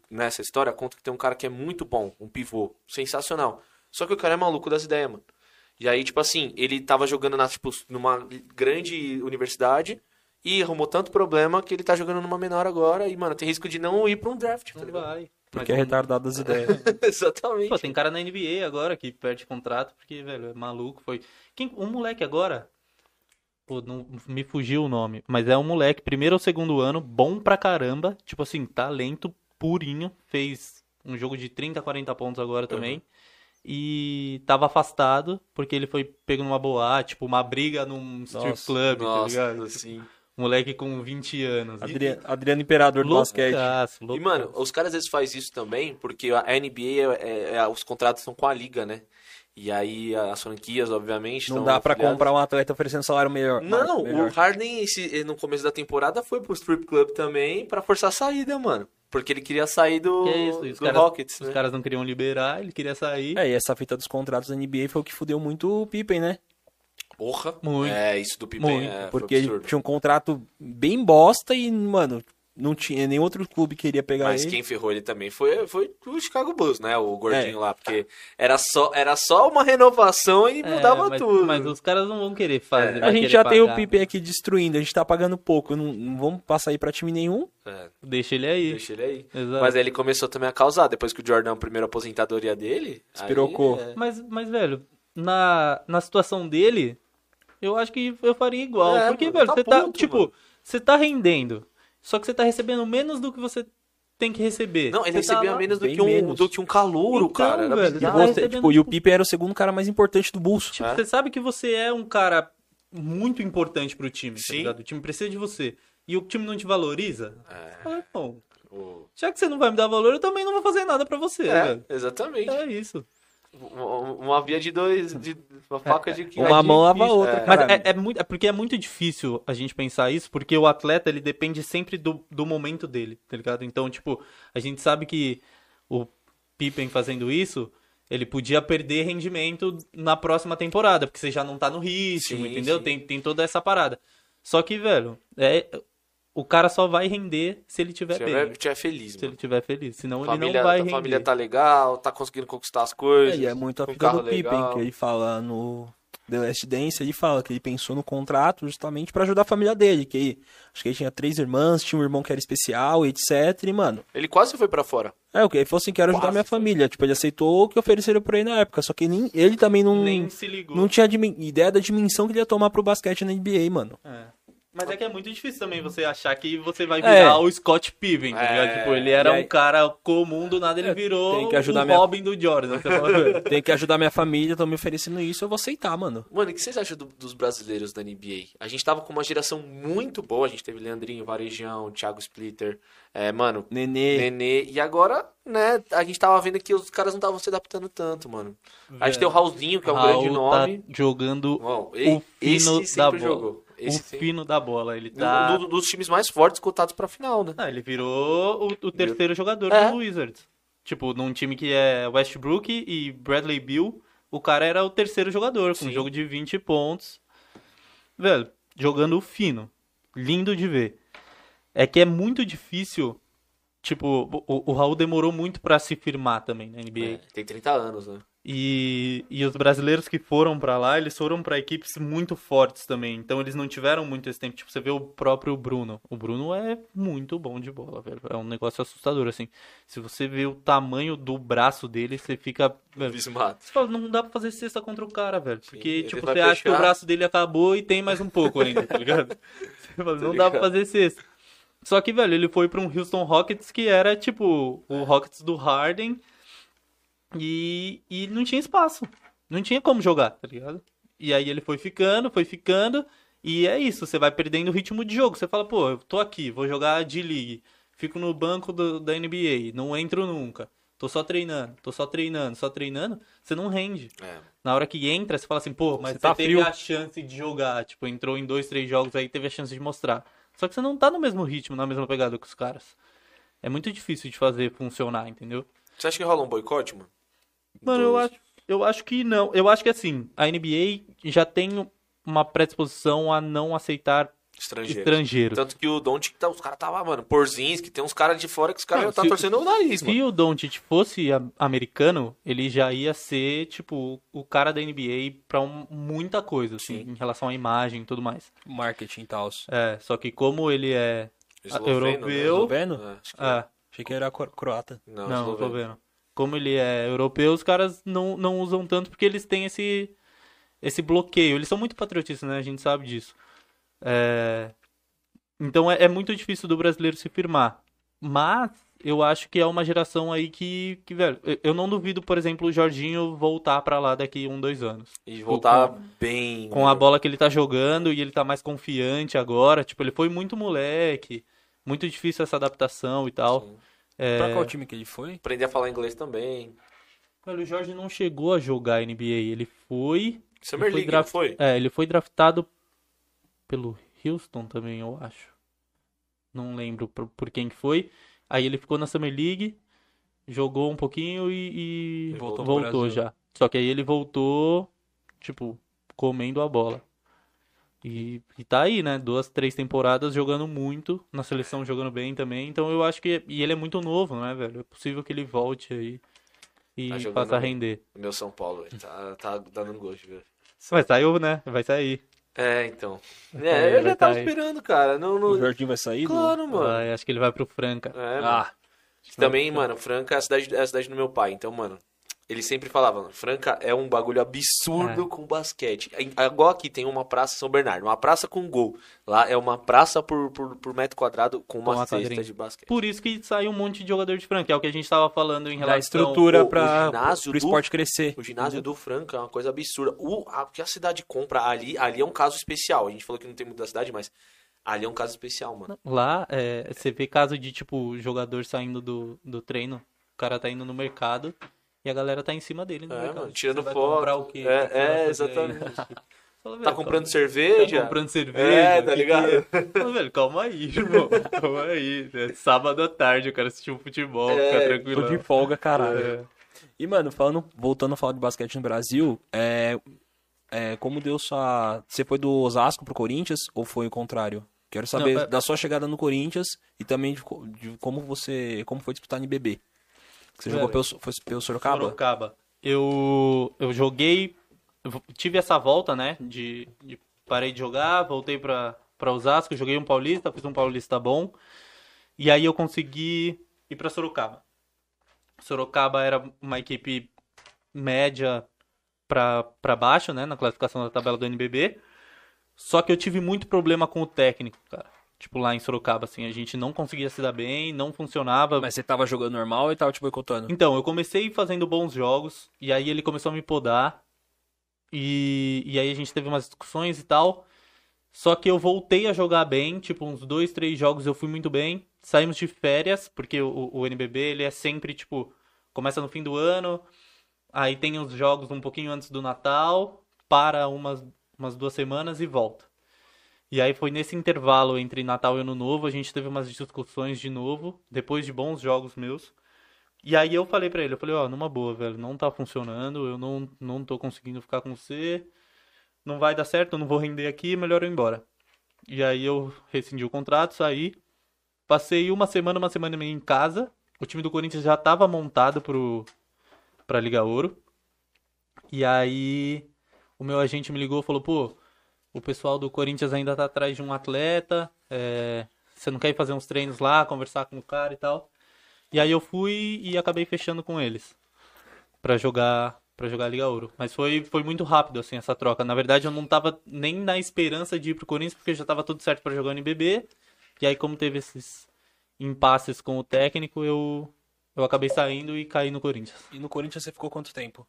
nessa história, conta que tem um cara que é muito bom, um pivô, sensacional. Só que o cara é maluco das ideias, mano. E aí, tipo assim, ele tava jogando na, tipo, numa grande universidade e arrumou tanto problema que ele tá jogando numa menor agora e, mano, tem risco de não ir pra um draft, tá Não ligado? vai. Porque é retardado das ideias. Exatamente. Pô, tem cara na NBA agora que perde contrato porque, velho, é maluco. Foi. Quem, um moleque agora, Pô, não, me fugiu o nome. Mas é um moleque, primeiro ou segundo ano, bom pra caramba. Tipo assim, talento purinho. Fez um jogo de 30, 40 pontos agora também. E tava afastado, porque ele foi pego numa boate, tipo, uma briga num strip Nossa, club, tá Nossa, ligado? assim. Moleque com 20 anos. Adriano, Adriano Imperador do basquete. Loucaço, E, loucaço. mano, os caras às vezes fazem isso também, porque a NBA, é, é- é- os contratos são com a liga, né? E aí as franquias, obviamente, Não dá pra afiliadas. comprar um atleta oferecendo salário melhor. Não, melhor. o Harden, esse- no começo da temporada, foi pro strip club também pra forçar a saída, mano. Porque ele queria sair do, Que é isso, e os do caras, Rockets, os né? caras não queriam liberar, ele queria sair. É, e essa fita dos contratos da NBA foi o que fudeu muito o Pippen, né? Porra. Muito. É, isso do Pippen Muito, é, Porque ele absurdo. tinha um contrato bem bosta e, mano, não tinha nenhum outro clube que queria pegar Mas ele. quem ferrou ele também foi, foi o Chicago Bulls, né? O gordinho É. lá. Porque era só, era só uma renovação e É, mudava mas, tudo. Mas os caras não vão querer fazer. É. A gente já tem o pagar. Pippen aqui destruindo, a gente tá pagando pouco, não, não vamos passar aí pra time nenhum. É, Deixa ele aí. deixa ele aí. Exato. Mas aí ele começou também a causar. Depois que o Jordan, a primeira aposentadoria dele... Espirocou. aí, é. Mas, mas, velho, na, na situação dele, eu acho que eu faria igual. É, porque, mano, velho, tá você tá, puto, tipo, mano. você tá rendendo. Só que você tá recebendo menos do que você tem que receber. Não, ele Você tá recebia lá- menos do bem que, um, menos. do que um calouro, Então, cara. Era velho, E, bizarro. tá você, recebendo, tipo, e o tipo- Pippen era o segundo cara mais importante do Bulls. Tipo, É. você sabe que você é um cara muito importante pro time, tá Sim. ligado? O time precisa de você. E o time não te valoriza. É. Você fala, bom, O- já que você não vai me dar valor, eu também não vou fazer nada pra você, É, velho. exatamente. É isso. Uma, via de dois, de, uma faca de que Uma mão lava a outra, é. Mas é, é muito, é porque é muito difícil a gente pensar isso, porque o atleta ele depende sempre do, do momento dele, tá ligado? Então, tipo, a gente sabe que o Pippen fazendo isso, ele podia perder rendimento na próxima temporada, porque você já não tá no ritmo, Sim, entendeu? sim. Tem, tem toda essa parada. Só que, velho, é, o cara só vai render se ele tiver Se bem. tiver, tiver feliz, Se mano. ele tiver feliz. Senão família, ele não vai a render. família tá legal, tá conseguindo conquistar as coisas. É, e é muito a carro do Pippen, que ele fala no The Last Dance, ele fala que ele pensou no contrato justamente pra ajudar a família dele, que acho que ele tinha três irmãs, tinha um irmão que era especial, etc, e, mano, Ele quase foi pra fora. é o que ele falou assim, quero ajudar Quase minha foi. família, tipo, ele aceitou o que ofereceram pra ele na época, só que nem, ele também não, Nem se ligou. não tinha ideia da dimensão que ele ia tomar pro basquete na NBA, mano. É. Mas é que é muito difícil também você achar que você vai É. virar o Scott Pippen, tá ligado? É. Tipo, ele era aí- um cara comum, do nada ele virou tem que ajudar o minha- Robin do Jordan. Tem que ajudar minha família, estão me oferecendo isso, eu vou aceitar, mano. Mano, o que vocês acham do- dos brasileiros da NBA? A gente tava com uma geração muito boa. A gente teve Leandrinho, Varejão, Thiago Splitter, é, mano, Nenê, Nenê. E agora, né, a gente tava vendo que os caras não estavam se adaptando tanto, mano. A gente tem o Raulzinho, que é um Raul grande nome. tá jogando Bom, o fino esse da bola. jogou. Esse o fino da bola. Ele Um tá... do- dos times mais fortes cotados pra final, né? Ah, ele virou o, o terceiro jogador É. do Wizards. Tipo, num time que é Westbrook e Bradley Bill, o cara era o terceiro jogador, com um Sim. jogo de 20 pontos. Velho, jogando fino. Lindo de ver. É que é muito difícil. Tipo, o, o Raul demorou muito pra se firmar também na NBA. É, tem 30 anos, né? E, e os brasileiros que foram pra lá, eles foram pra equipes muito fortes também. Então eles não tiveram muito esse tempo. Tipo, você vê o próprio Bruno. O Bruno é muito bom de bola, velho. É um negócio assustador, assim. Se você vê o tamanho do braço dele, você fica. velho, Bismato. Você fala, não dá pra fazer cesta contra o cara, velho. Porque, ele tipo, você acha que o braço dele acabou e tem mais um pouco ainda, tá ligado? Você fala, não dá pra fazer cesta. Só que, velho, ele foi pra um Houston Rockets que era, tipo, o Rockets do Harden. E, e não tinha espaço. Não tinha como jogar, tá ligado? E aí ele foi ficando, foi ficando. E é isso, você vai perdendo o ritmo de jogo. Você fala, pô, eu tô aqui, vou jogar D-League. Fico no banco do- da NBA, não entro nunca. Tô só treinando, tô só treinando, só treinando. Você não rende. É. Na hora que entra, você fala assim, pô, mas Você você, tá teve frio. a chance de jogar. Tipo, entrou em dois, três jogos aí, teve a chance de mostrar. Só que você não tá no mesmo ritmo, na mesma pegada que os caras. É muito difícil de fazer funcionar, entendeu? Você acha que rola um boicote, mano? Mano, eu acho, eu acho que não. Eu acho que assim, a NBA já tem uma predisposição a não aceitar Estrangeiro. estrangeiros. Tanto que o Doncic, tá, os caras tava, mano, Porzins, que tem uns caras de fora que os caras já tá se- torcendo o nariz, mano. Se o Doncic fosse americano, ele já ia ser, tipo, o cara da NBA pra um- muita coisa, assim, Sim. em relação à imagem e tudo mais. marketing e tal. É, só que como ele é... Esloveno, europeu. né? Esloveno? É, acho que Ah, Achei que era cro- croata. Não, não, esloveno. tô vendo. Como ele é europeu, os caras não, não usam tanto porque eles têm esse, esse bloqueio. Eles são muito patriotistas, né? A gente sabe disso. É, Então é, é muito difícil do brasileiro se firmar. Mas eu acho que é uma geração aí que, que velho, eu- não duvido, por exemplo, o Jorginho voltar pra lá daqui um, dois anos. E voltar bem. Com a bola que ele tá jogando e ele tá mais confiante agora. Tipo, ele foi muito moleque. Muito difícil essa adaptação e tal. Sim. É, Pra qual time que ele foi? Aprender a falar inglês também. Velho, o Jorge não chegou a jogar NBA. Ele foi. Summer ele foi League, draft- foi? É, ele foi draftado pelo Houston também, eu acho. Não lembro por, por quem que foi. Aí ele ficou na Summer League, jogou um pouquinho e, e voltou voltou, já. Só que aí ele voltou, tipo, comendo a bola. E, e tá aí, né? Duas, três temporadas jogando muito, na seleção jogando bem também. Então eu acho que. E ele é muito novo, não é, velho? É possível que ele volte aí e Tá bem. render. Meu São Paulo, velho. Tá, tá dando gosto, velho. Vai sair, né? Vai sair. É, então. É, É, eu já tava aí. esperando, cara. Não, não... O Jorginho vai sair? do- Claro, mano. Vai, acho que ele vai pro Franca. É, mano. Ah, Também, mano, Franca é a cidade, é a cidade do meu pai. Então, mano, ele sempre falava, Franca é um bagulho absurdo É. com basquete. Igual aqui tem uma praça São Bernardo, uma praça com gol. Lá é uma praça por, por, por metro quadrado com uma uma cesta quadrinha. de basquete. Por isso que sai um monte de jogador de Franca, é o que a gente tava falando em relação... estrutura o- o pro do- esporte crescer. O ginásio do Franca é uma coisa absurda. O, a, que a cidade compra ali, ali é um caso especial. A gente falou que não tem muito da cidade, mas ali é um caso especial, mano. Lá, é, você vê caso de, tipo, jogador saindo do, do treino, o cara tá indo no mercado e a galera tá em cima dele no É, mercado. mano, tirando Você foto. comprar o quê? É, é, exatamente. Fala, Tá comprando calma- cerveja? Tá comprando cerveja? É, tá ligado? é? Fala, velho, calma aí, irmão. Calma aí. É sábado à tarde, o cara assistiu futebol, É, fica Tô tranquilo. de folga, caralho. É. E, mano, falando, voltando a falar de basquete no Brasil, é, é, como deu sua. Você foi do Osasco pro Corinthians ou foi o contrário? Quero saber Não, da sua chegada no Corinthians e também de, de como você. como foi disputar no IBB. Você jogou Velho, pelo, foi pelo Sorocaba? Sorocaba. Eu, eu joguei, eu tive essa volta, né? De, de- parei de jogar, voltei pra, pra Osasco, joguei um paulista, fiz um paulista bom. E aí eu consegui ir pra Sorocaba. Sorocaba era uma equipe média pra, pra baixo, né? Na classificação da tabela do NBB. Só que eu tive muito problema com o técnico, cara. Tipo, lá em Sorocaba, assim, a gente não conseguia se dar bem, não funcionava. Mas você tava jogando normal e tava te boicotando. Então, eu comecei fazendo bons jogos, e aí ele começou a me podar, e, e aí a gente teve umas discussões e tal. Só que eu voltei a jogar bem, tipo, uns dois, três jogos eu fui muito bem. Saímos de férias, porque o, o NBB, ele é sempre, tipo, começa no fim do ano, aí tem os jogos um pouquinho antes do Natal, para umas, umas duas semanas e volta. E aí foi nesse intervalo entre Natal e Ano Novo, a gente teve umas discussões de novo, depois de bons jogos meus. E aí eu falei pra ele, eu falei, ó, numa boa, velho, não tá funcionando, eu não, não tô conseguindo ficar com você, não vai dar certo, eu não vou render aqui, melhor eu ir embora. E aí eu rescindi o contrato, saí, passei uma semana, uma semana e meia em casa, o time do Corinthians já tava montado pro, pra Liga Ouro, e aí o meu agente me ligou e falou, pô, o pessoal do Corinthians ainda tá atrás de um atleta, é, você não quer ir fazer uns treinos lá, conversar com o cara e tal? E aí eu fui e acabei fechando com eles pra jogar para jogar a Liga Ouro. Mas foi, foi muito rápido assim essa troca. Na verdade, eu não tava nem na esperança de ir pro Corinthians porque já tava tudo certo pra jogar no NBB. E aí como teve esses impasses com o técnico, eu eu acabei saindo e caí no Corinthians. E no Corinthians você ficou quanto tempo?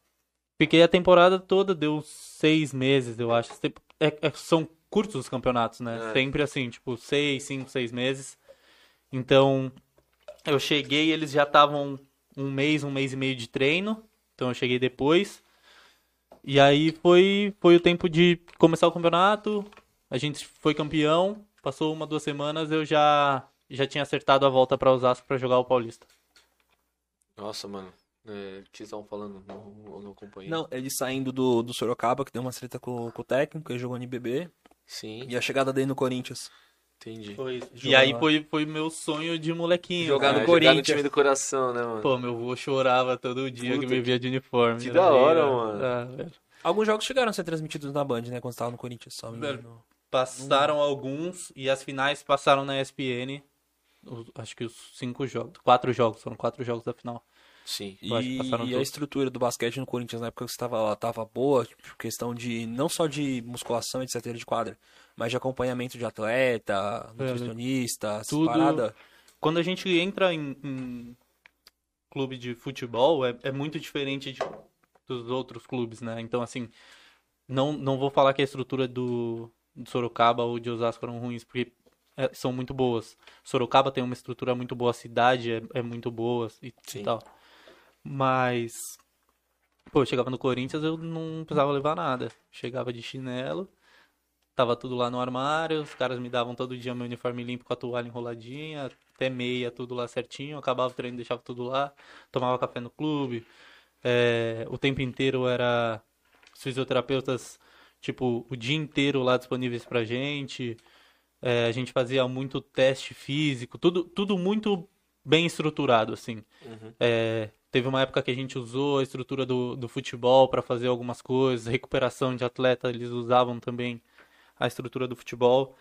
Fiquei a temporada toda, deu seis meses, eu acho. É- é- são curtos os campeonatos, né? É. Sempre assim, tipo, seis, cinco, seis meses. Então, eu cheguei, eles já estavam um mês, um mês e meio de treino. Então eu cheguei depois. E aí foi, foi o tempo de começar o campeonato. A gente foi campeão. Passou uma, duas semanas, eu já, já tinha acertado a volta para Osasco para jogar o Paulista. Nossa, mano. É, o que vocês estavam falando? Não, não acompanhei. Não, ele saindo do, do Sorocaba, que deu uma treta com, com o técnico, ele jogou no IBB. Sim, E a chegada dele no Corinthians. entendi. Foi. E aí foi, foi meu sonho de molequinho. Jogar no É, jogar no Corinthians. time do coração, né, mano? Pô, meu avô chorava todo dia Puta que me via de uniforme. que né? da hora, Aí, mano. ah, velho. Alguns jogos chegaram a ser transmitidos na Band, né? Quando você tava no Corinthians, só Velho. Passaram alguns e as finais passaram na ESPN. Acho que os cinco jogos. Quatro jogos, foram quatro jogos da final. Sim. E, e a estrutura do basquete no Corinthians na época que você estava lá tava boa, tipo, questão de não só de musculação, etc, de quadra, mas de acompanhamento de atleta, nutricionista, essas tudo- parada. Quando a gente entra em, em clube de futebol, é, é muito diferente de- dos outros clubes, né? Então, assim, não, não vou falar que a estrutura do, do Sorocaba ou de Osasco eram ruins, porque é, são muito boas. Sorocaba tem uma estrutura muito boa, a cidade é, é muito boa e, e tal. Mas, pô, eu chegava no Corinthians, eu não precisava levar nada. Chegava de chinelo, tava tudo lá no armário, os caras me davam todo dia meu uniforme limpo com a toalha enroladinha, até meia, tudo lá certinho. Acabava o treino, deixava tudo lá, tomava café no clube. É, o tempo inteiro era os fisioterapeutas, tipo, o dia inteiro lá disponíveis pra gente. É, a gente fazia muito teste físico, tudo, tudo muito bem estruturado, assim. É, teve uma época que a gente usou a estrutura do, do futebol para fazer algumas coisas, recuperação de atleta, eles usavam também a estrutura do futebol.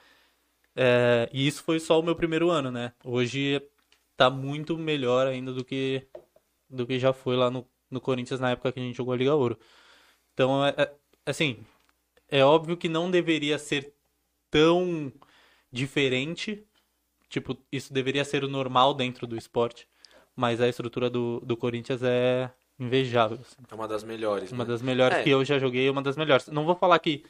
É, e isso foi só o meu primeiro ano, né? Hoje tá muito melhor ainda do que do que já foi lá no, no Corinthians na época que a gente jogou a Liga Ouro. Então, é, é- assim, é óbvio que não deveria ser tão diferente. Tipo, isso deveria ser o normal dentro do esporte. Mas a estrutura do, do Corinthians é invejável. assim. É uma das melhores. Uma né? das melhores É. que eu já joguei, uma das melhores. Não vou falar que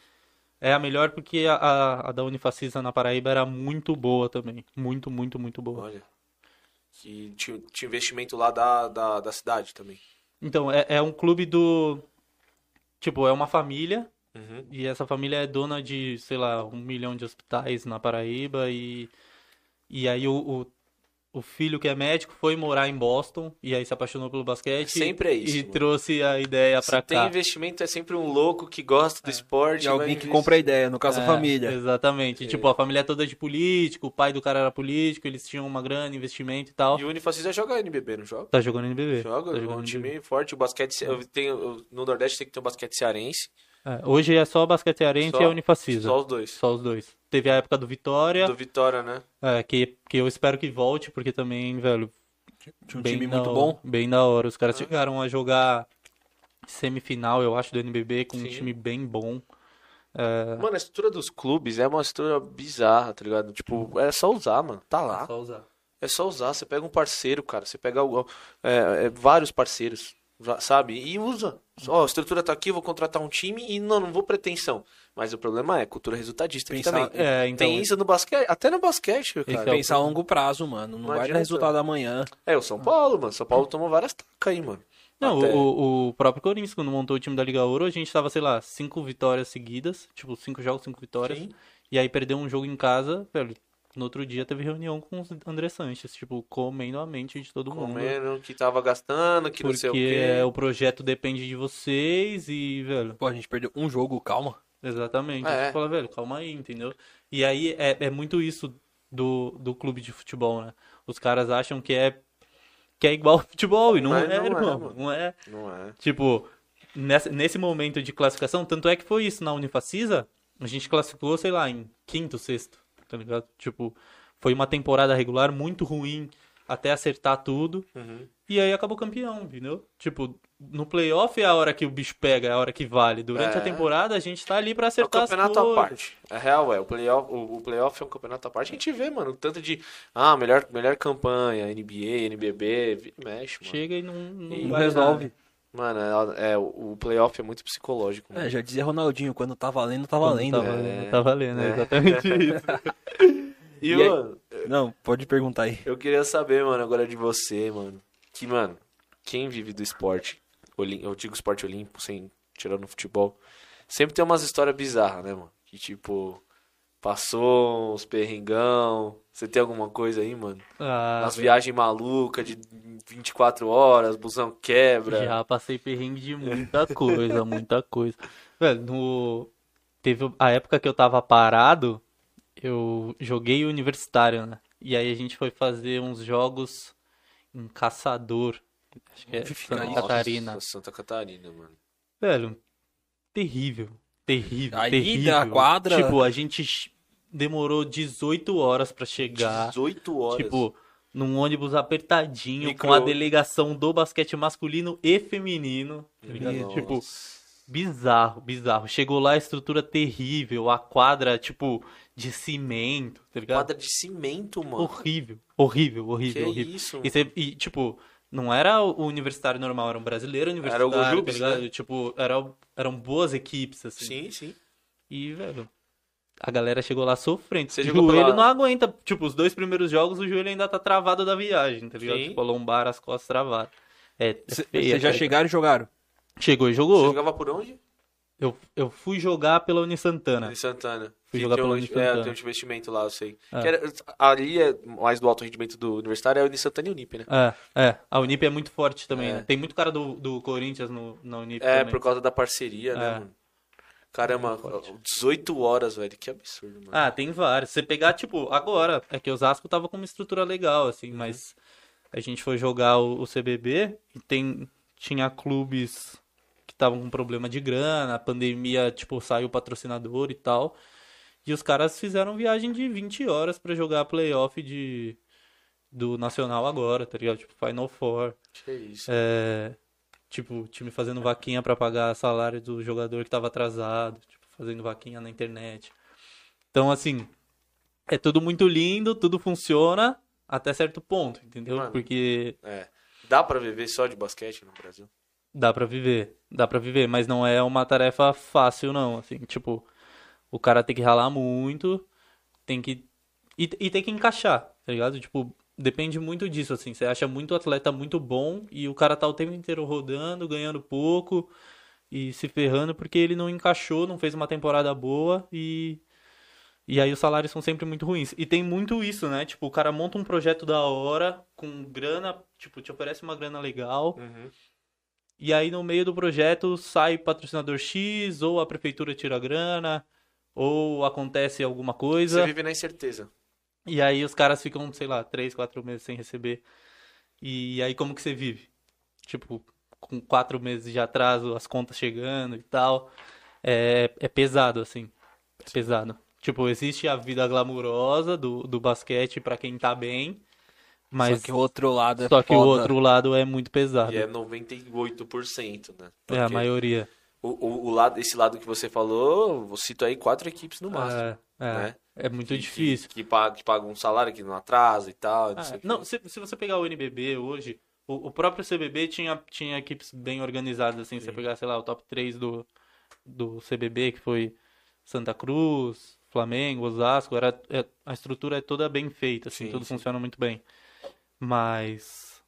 é a melhor, porque a, a, a da Unifacisa na Paraíba era muito boa também. Muito, muito, muito boa. Olha. Tinha, tinha investimento lá da, da, da cidade também. Então, é, é um clube do. Tipo, é uma família. Uhum. E essa família é dona de, sei lá, um milhão de hospitais na Paraíba. E, e aí o, o, o filho que é médico foi morar em Boston. E aí se apaixonou pelo basquete. Sempre é isso, E mano. trouxe a ideia Se pra tem cá. investimento, é sempre um louco que gosta do esporte. E alguém que investir. compra a ideia, no caso a É, família. Exatamente. Tipo, a família é toda de político, o pai do cara era político, eles tinham uma grana, investimento e tal. E o Unifacisa joga NBB, não joga? Tá jogando NBB. Joga, Tá é jogando um NBB. time forte. O basquete, eu tenho, eu- no Nordeste tem que ter um basquete cearense. É, hoje é só basquete cearense e a Unifacisa. Só os dois. Só os dois. Teve a época do Vitória, Do Vitória, né? é, que, que eu espero que volte, porque também, velho, Tinha um bem time muito hora- bom. Bem da hora. Os caras chegaram a jogar semifinal, eu acho, do NBB, com um Sim. time bem bom. É, Mano, a estrutura dos clubes é uma estrutura bizarra, tá ligado? Tipo, é só usar, mano. Tá lá. só usar. É só usar. Você pega um parceiro, cara. Você pega o- é, é, vários parceiros, sabe? E usa. Ó, a estrutura tá aqui, eu vou contratar um time e não, não vou pretensão. Mas o problema é cultura resultadista aqui Pensar- também. É, então, Tem isso no basquete, até no basquete, cara. Esse é Pensar a longo prazo, mano. Não, Não vai dar adianta. resultado amanhã. É, o São Paulo, mano. São Paulo tomou várias tacas aí, mano. Não, Até- o, o próprio Corinthians, quando montou o time da Liga Ouro, a gente tava, sei lá, cinco vitórias seguidas. Tipo, cinco jogos, cinco vitórias. Sim. E aí perdeu um jogo em casa, velho. No outro dia teve reunião com os André Sanches, tipo, comendo a mente de todo mundo. Comendo, que tava gastando, que não sei o Porque quê. é, o projeto depende de vocês e, velho, Pô, a gente perdeu um jogo, calma. exatamente. É. Você fala, velho, calma aí, entendeu? E aí é, é muito isso do, do clube de futebol, né? Os caras acham que é, que é igual ao futebol e não Mas é, não é, irmão. mano. Não é. Não é. Tipo, nessa, nesse momento de classificação, tanto é que foi isso na Unifacisa, a gente classificou, sei lá, em quinto, sexto, tá ligado? Tipo, foi uma temporada regular muito ruim até acertar tudo. Uhum. E aí acabou campeão, entendeu? Tipo, no playoff é a hora que o bicho pega, é a hora que vale. Durante É. a temporada a gente tá ali pra É um acertar as campeonato à parte. É real, é. O playoff, o, o playoff é um campeonato à parte. A gente vê, mano, o tanto de. Ah, melhor, melhor campanha, NBA, NBB, mexe, mano. Chega e não, não, E resolve. Mano, é, é, o playoff é muito psicológico. Mano. É, já dizia Ronaldinho, quando tá valendo, tá valendo. Tá É. valendo, tá valendo, é É. exatamente isso. E, E aí- mano, Não, pode perguntar aí. eu queria saber, mano, agora de você, mano. Que, mano, quem vive do esporte, eu digo esporte olímpico, sem tirando o futebol, sempre tem umas histórias bizarras, né, mano? Que tipo, passou uns perrengão. Você tem alguma coisa aí, mano? Ah, Umas viagens malucas de 24 horas, busão quebra. Já passei perrengue de muita coisa, muita coisa. Velho, no... teve a época que eu tava parado, eu joguei universitário, né? E aí a gente foi fazer uns jogos em Caçador. Acho que é Santa isso? Catarina. Nossa, Santa Catarina, mano. Velho, terrível. Terrível, Aí terrível. da quadra- Tipo, a gente demorou 18 horas pra chegar. 18 horas. Tipo, num ônibus apertadinho, Micro. com a delegação do basquete masculino e feminino. tá? Nossa. Tipo, bizarro, bizarro. Chegou lá, estrutura terrível, a quadra, tipo, de cimento, tá ligado? Quadra de cimento, mano. Horrível, horrível, horrível, Que horrível. isso, E, você- e, tipo, não era o universitário normal, era um brasileiro universitário, Era o tá ligado? né? Tipo, era, eram boas equipes, assim. Sim, sim. E, velho, a galera chegou lá sofrendo. Você o jogou joelho pela- não aguenta. Tipo, os dois primeiros jogos, o joelho ainda tá travado da viagem, tá ligado? Sim. Tipo, a lombar, as costas travadas. É, é Vocês feia, já cara. chegaram e jogaram? Chegou e Você jogou. jogava por onde? Eu, eu fui jogar pela Unisantana. Em Santana. Né? Fui Que jogar um, Unisantana. É, tem um investimento lá, eu sei. É. Que era- ali é mais do alto rendimento do universitário, é o Unisantana e Unip, né? É, é. A Unip é muito forte também, É. né? Tem muito cara do, do Corinthians no, na Unip É, também. por causa da parceria, né, É. mano? Caramba, 18 horas, velho. Que absurdo, mano. Ah, tem vários. Você pegar, tipo, agora, é que o Osasco tava com uma estrutura legal, assim, mas a gente foi jogar o, o CBB e tem, tinha clubes que estavam com problema de grana, a pandemia, tipo, saiu o patrocinador e tal. E os caras fizeram viagem de 20 horas pra jogar playoff de, do Nacional agora, tá ligado? Tipo, Final Four. Que isso. É, tipo, time fazendo vaquinha pra pagar salário do jogador que tava atrasado, tipo, fazendo vaquinha na internet. Então, assim, é tudo muito lindo, tudo funciona até certo ponto, entendeu? Mano. Porque É. Dá pra viver só de basquete no Brasil? dá pra viver, dá pra viver, mas não é uma tarefa fácil não, assim, tipo, o cara tem que ralar muito, tem que e, e tem que encaixar, tá ligado? Tipo, depende muito disso, assim, você acha muito atleta muito bom e o cara tá o tempo inteiro rodando, ganhando pouco e se ferrando porque ele não encaixou, não fez uma temporada boa e e aí os salários são sempre muito ruins. E tem muito isso, né? Tipo, o cara monta um projeto da hora, com grana, tipo, te oferece uma grana legal, Uhum. e aí no meio do projeto sai patrocinador X, ou a prefeitura tira a grana, ou acontece alguma Você coisa. vive na incerteza. E aí os caras ficam, sei lá, três, quatro meses sem receber. E aí como que você vive? Tipo, com quatro meses de atraso, as contas chegando e tal. É, é pesado, assim. É pesado. Tipo, existe a vida glamurosa do, do basquete pra quem tá bem, mas Só que o outro lado é só que o foda. outro lado é muito pesado. E é 98%, né? É, a Porque maioria. O, o, o lado, esse lado que você falou, eu cito aí quatro equipes no máximo. É, é, né? é muito Que- difícil. Que, que, paga, que pagam um salário que não atrasa e tal. Não, quê. não, se, se você pegar o NBB hoje, o, o próprio CBB tinha, tinha equipes bem organizadas, assim, se você pegar, sei lá, o top 3 do, do CBB, que foi Santa Cruz, Flamengo, Osasco, era, é- a estrutura é toda bem feita, assim, Sim, tudo sim. funciona muito bem. Mas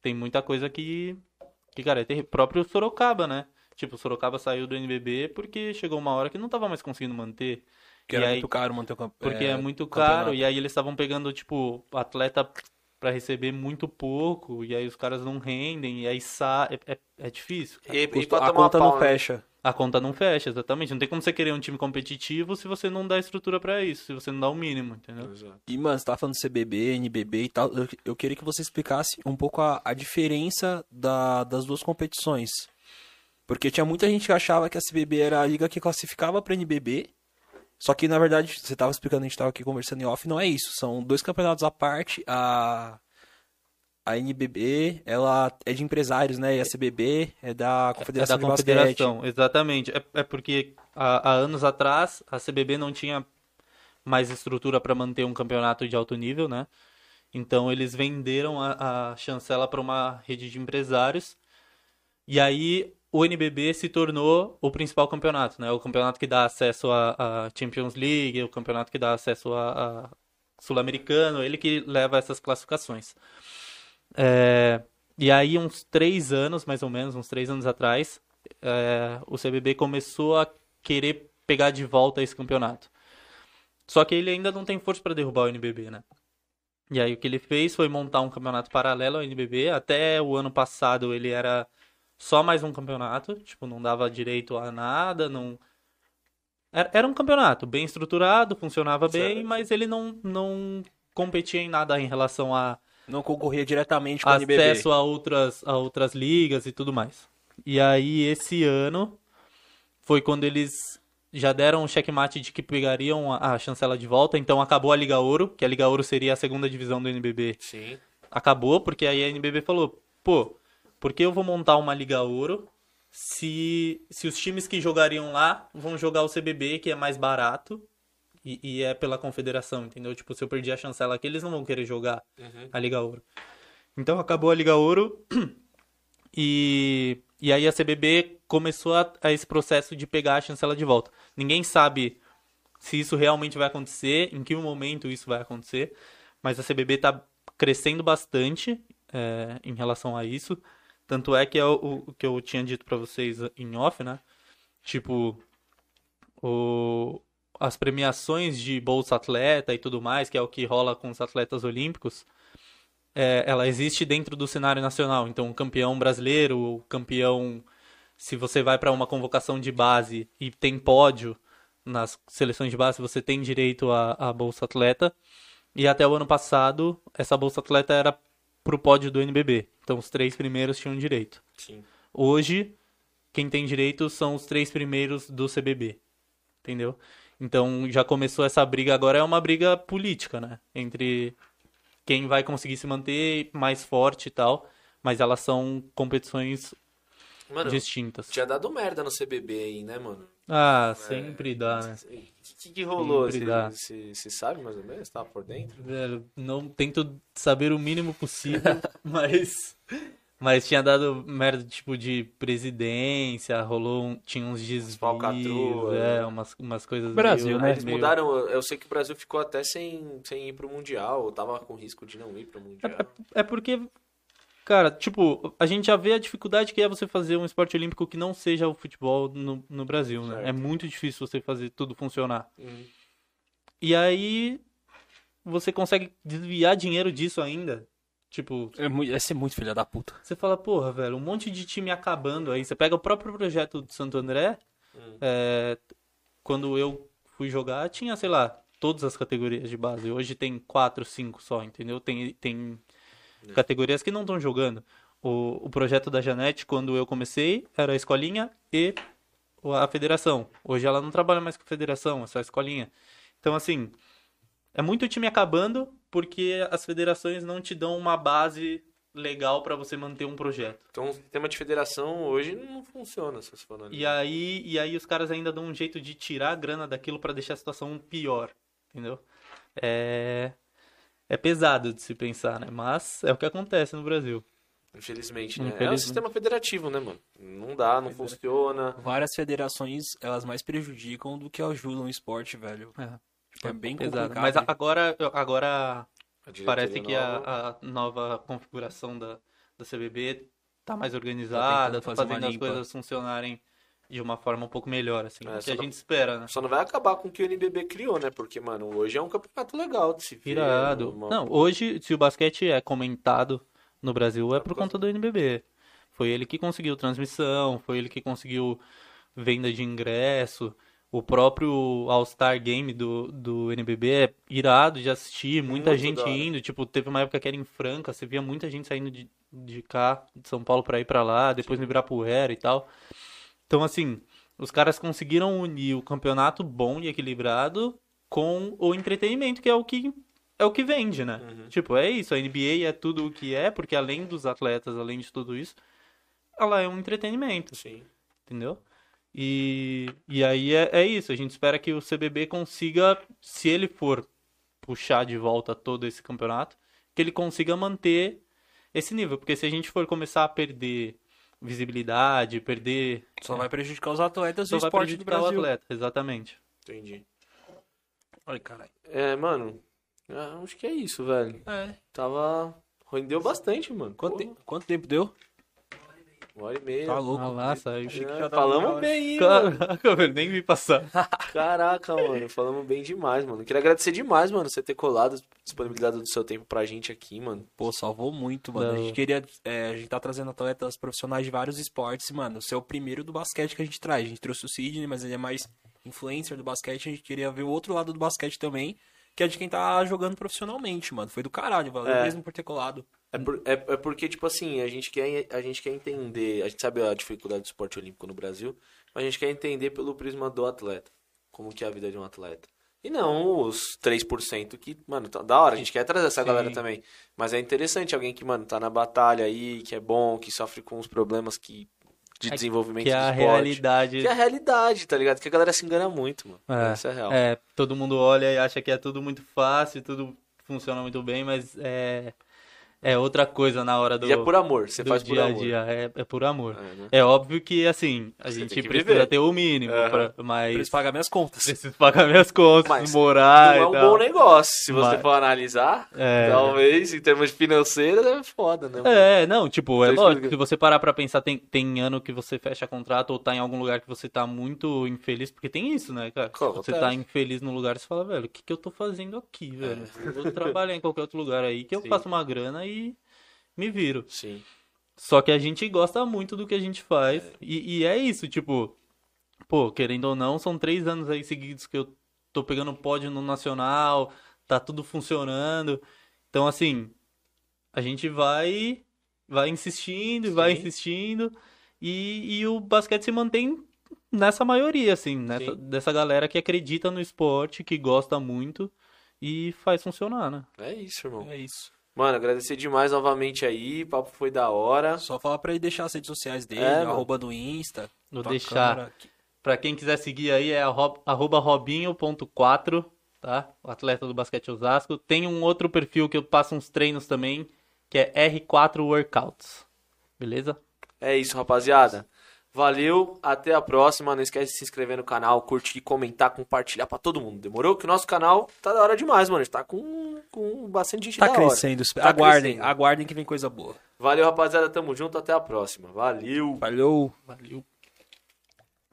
tem muita coisa que, que cara, é terrível. próprio Sorocaba, né? Tipo, o Sorocaba saiu do NBB porque chegou uma hora que não tava mais conseguindo manter. Que E era aí- muito caro manter o campo. Porque é, muito caro, e aí eles estavam pegando, tipo, atleta pra receber muito pouco, e aí os caras não rendem, e aí sa... é, é, é difícil. E, e Custo- a conta pau, não né? fecha. A conta não fecha, exatamente. Não tem como você querer um time competitivo se você não dá estrutura pra isso, se você não dá o mínimo, entendeu? Exato. E, mano, você tava falando CBB, NBB e tal. Eu, eu queria que você explicasse um pouco a, a diferença da- das duas competições. Porque tinha muita gente que achava que a CBB era a liga que classificava pra NBB. Só que, na verdade, você tava explicando, a gente tava aqui conversando em off, não é isso. São dois campeonatos à parte. A, a NBB, ela é de empresários, né? E a CBB é da É Confederação da de Basquete. confederação, exatamente. É, é porque há, há anos atrás a CBB não tinha mais estrutura para manter um campeonato de alto nível, né? Então eles venderam a, a chancela para uma rede de empresários. E aí o NBB se tornou o principal campeonato, né? O campeonato que dá acesso à Champions League, o campeonato que dá acesso a, a Sul-Americano, ele que leva essas classificações. É, e aí, uns três anos, mais ou menos, uns três anos atrás, é, o CBB começou a querer pegar de volta esse campeonato. Só que ele ainda não tem força para derrubar o NBB, né? E aí o que ele fez foi montar um campeonato paralelo ao NBB. Até o ano passado ele era só mais um campeonato, tipo, não dava direito a nada, não... Era, um campeonato bem estruturado, funcionava bem, Certo. mas ele não, não competia em nada em relação a, Não concorria diretamente com a NBB. acesso a outras, a outras ligas e tudo mais. E aí, esse ano, foi quando eles já deram um checkmate de que pegariam a, a chancela de volta, então acabou a Liga Ouro, que a Liga Ouro seria a segunda divisão do NBB. Sim. Acabou, porque aí a NBB falou, pô, por que eu vou montar uma Liga Ouro se, se os times que jogariam lá vão jogar o CBB, que é mais barato, e, e é pela confederação, entendeu? Tipo, se eu perder a chancela aqui, eles não vão querer jogar a Liga Ouro. Então acabou a Liga Ouro e, e aí a CBB começou a, a esse processo de pegar a chancela de volta. Ninguém sabe se isso realmente vai acontecer, em que momento isso vai acontecer, mas a CBB está crescendo bastante é, em relação a isso. Tanto é que é o, o que eu tinha dito para vocês em off, né? Tipo, o, as premiações de Bolsa Atleta e tudo mais, que é o que rola com os atletas olímpicos, é, ela existe dentro do cenário nacional. Então, o campeão brasileiro, o campeão. Se você vai para uma convocação de base e tem pódio nas seleções de base, você tem direito à, Bolsa Atleta. E até o ano passado, essa Bolsa Atleta era pro pódio do NBB. Então, os três primeiros tinham direito. Sim. Hoje, quem tem direito são os três primeiros do CBB. Entendeu? Então, já começou essa briga. Agora é uma briga política, né? Entre quem vai conseguir se manter mais forte e tal. Mas elas são competições Mano, distintas. tinha dado merda no CBB aí, né, mano? Ah, sempre dá, né? O que, que rolou? Você sabe mais ou menos? Tá por dentro? Velho, não tento saber o mínimo possível, mas mas tinha dado merda tipo de presidência, rolou um, tinha uns desvios, é, umas, umas coisas Brasil, meio, né? Eles meio- mudaram. Eu sei que o Brasil ficou até sem, sem ir pro Mundial. Ou tava com risco de não ir pro Mundial. É porque cara, tipo, a gente já vê a dificuldade que é você fazer um esporte olímpico que não seja o futebol no, no Brasil, né? Certo. É muito difícil você fazer tudo funcionar. Uhum. E aí você consegue desviar dinheiro disso ainda. Tipo, É, muito, é ser muito filha da puta. Você fala, porra, velho, um monte de time acabando aí. Você pega o próprio projeto do Santo André. Hum. é, quando eu fui jogar, tinha, sei lá, todas as categorias de base. Hoje tem quatro, cinco só, entendeu? Tem, tem categorias que não estão jogando. O, o projeto da Janete, quando eu comecei, era a escolinha e a federação. Hoje ela não trabalha mais com a federação, é só a escolinha. Então, assim, é muito time acabando porque as federações não te dão uma base legal pra você manter um projeto. Então o sistema de federação hoje não funciona, se você for E aí, e aí os caras ainda dão um jeito de tirar a grana daquilo pra deixar a situação pior, entendeu? É é pesado de se pensar, né? Mas é o que acontece no Brasil. Infelizmente, né? É um Infelizmente. sistema federativo, né, mano? Não dá, não funciona. Várias federações, elas mais prejudicam do que ajudam o esporte, velho. É. É bem pesado. complicado. Mas agora, agora parece que a, a nova configuração da, da CBB tá mais organizada, tá fazer uma fazendo as coisas funcionarem de uma forma um pouco melhor, assim, É, que só a não- gente espera, né? Só não vai acabar com o que o NBB criou, né? Porque, mano, hoje é um campeonato legal de se ver. Irado. uma- Não, hoje, se o basquete é comentado no Brasil, é por conta do NBB. Foi ele que conseguiu transmissão, foi ele que conseguiu venda de ingresso. O próprio All-Star Game do, do NBB é irado de assistir, muita Muito gente indo. Tipo, teve uma época que era em Franca, você via muita gente saindo de, de cá, de São Paulo pra ir pra lá, depois no Ibirapuera e tal. Então, assim, os caras conseguiram unir o campeonato bom e equilibrado com o entretenimento, que é o que é o que vende, né? Uhum. Tipo, é isso, a NBA é tudo o que é, porque além dos atletas, além de tudo isso, ela é um entretenimento, Sim. entendeu? E, e aí é, é isso, a gente espera que o CBB consiga, se ele for puxar de volta todo esse campeonato, que ele consiga manter esse nível, porque se a gente for começar a perder visibilidade, perder Só vai prejudicar os atletas só do vai esporte do prejudicar o Brasil. atleta, exatamente. Entendi. Ai, caralho. É, mano, ah, acho que é isso, velho. É. Tava. Rendeu bastante, mano. Quanto, te- quanto tempo deu? Uma hora e meia. Tá louco. Ah lá, saiu. É, meia falamos hora. bem, hein, mano. Caraca, velho, nem vi passar. Caraca, mano. Falamos bem demais, mano. Queria agradecer demais, mano, você ter colado, disponibilidade do seu tempo pra gente aqui, mano. Pô, salvou muito, mano. A Não. gente queria. é, a gente tá trazendo atletas profissionais de vários esportes, mano. Você é o primeiro do basquete que a gente traz. A gente trouxe o Sidney, mas ele é mais influencer do basquete. A gente queria ver o outro lado do basquete também, que é de quem tá jogando profissionalmente, mano. Foi do caralho, valeu É. mesmo por ter colado. É, por- é- é porque, tipo assim, a gente, quer, a gente quer entender. A gente sabe a dificuldade do esporte olímpico no Brasil, mas a gente quer entender pelo prisma do atleta. como que é a vida de um atleta. E não os 3% que, mano, tá da hora, a gente quer trazer essa Sim. galera também. Mas é interessante alguém que, mano, tá na batalha aí, que é bom, que sofre com os problemas que, de É, desenvolvimento Que é a esporte. realidade. Que é a realidade, tá ligado? Que a galera se engana muito, mano. É, Isso é real. É, todo mundo olha e acha que é tudo muito fácil, tudo funciona muito bem, mas é, é outra coisa na hora do, e é por amor, você faz por amor. dia. É, é por amor. É, né? É óbvio que, assim, a Você gente precisa viver. ter o mínimo, Aham. pra- Preciso mas pagar minhas contas. preciso pagar minhas contas, Mas morar Não é um tal. bom negócio, se você Mas- for analisar. É. Talvez, em termos financeiros, é foda, né? mano? É, não, tipo, é Vocês lógico, se você parar pra pensar, tem, tem ano que você fecha contrato ou tá em algum lugar que você tá muito infeliz, porque tem isso, né, cara? Você tá infeliz num lugar, você fala, velho, o que que eu tô fazendo aqui, velho? Eu vou trabalhar em qualquer outro lugar aí que eu Sim. faço uma grana e me viro. Sim. Só que a gente gosta muito do que a gente faz. E, e é isso, tipo, pô, querendo ou não, são três anos aí seguidos que eu tô pegando pódio no Nacional, tá tudo funcionando. Então, assim, a gente vai, vai insistindo, e vai insistindo. E, e o basquete se mantém nessa maioria, assim, nessa, dessa galera que acredita no esporte, que gosta muito e faz funcionar, né? É isso, irmão. É isso. Mano, agradecer demais novamente aí. O papo foi da hora. Só falar pra ele deixar as redes sociais dele, É, arroba no Insta. Vou deixar. câmera. Pra quem quiser seguir aí é arro- arroba robinho.4, tá? O atleta do basquete Osasco. Tem um outro perfil que eu passo uns treinos também, que é R4 Workouts. Beleza? É isso, rapaziada. Valeu, até a próxima. Não esquece de se inscrever no canal, curtir, comentar, compartilhar pra todo mundo. Demorou? Que o nosso canal tá da hora demais, mano. A gente tá com, com bastante gente Tá da hora. crescendo. Tá aguardem, crescendo. aguardem que vem coisa boa. Valeu, rapaziada. Tamo junto. Até a próxima. Valeu. Valeu. Valeu.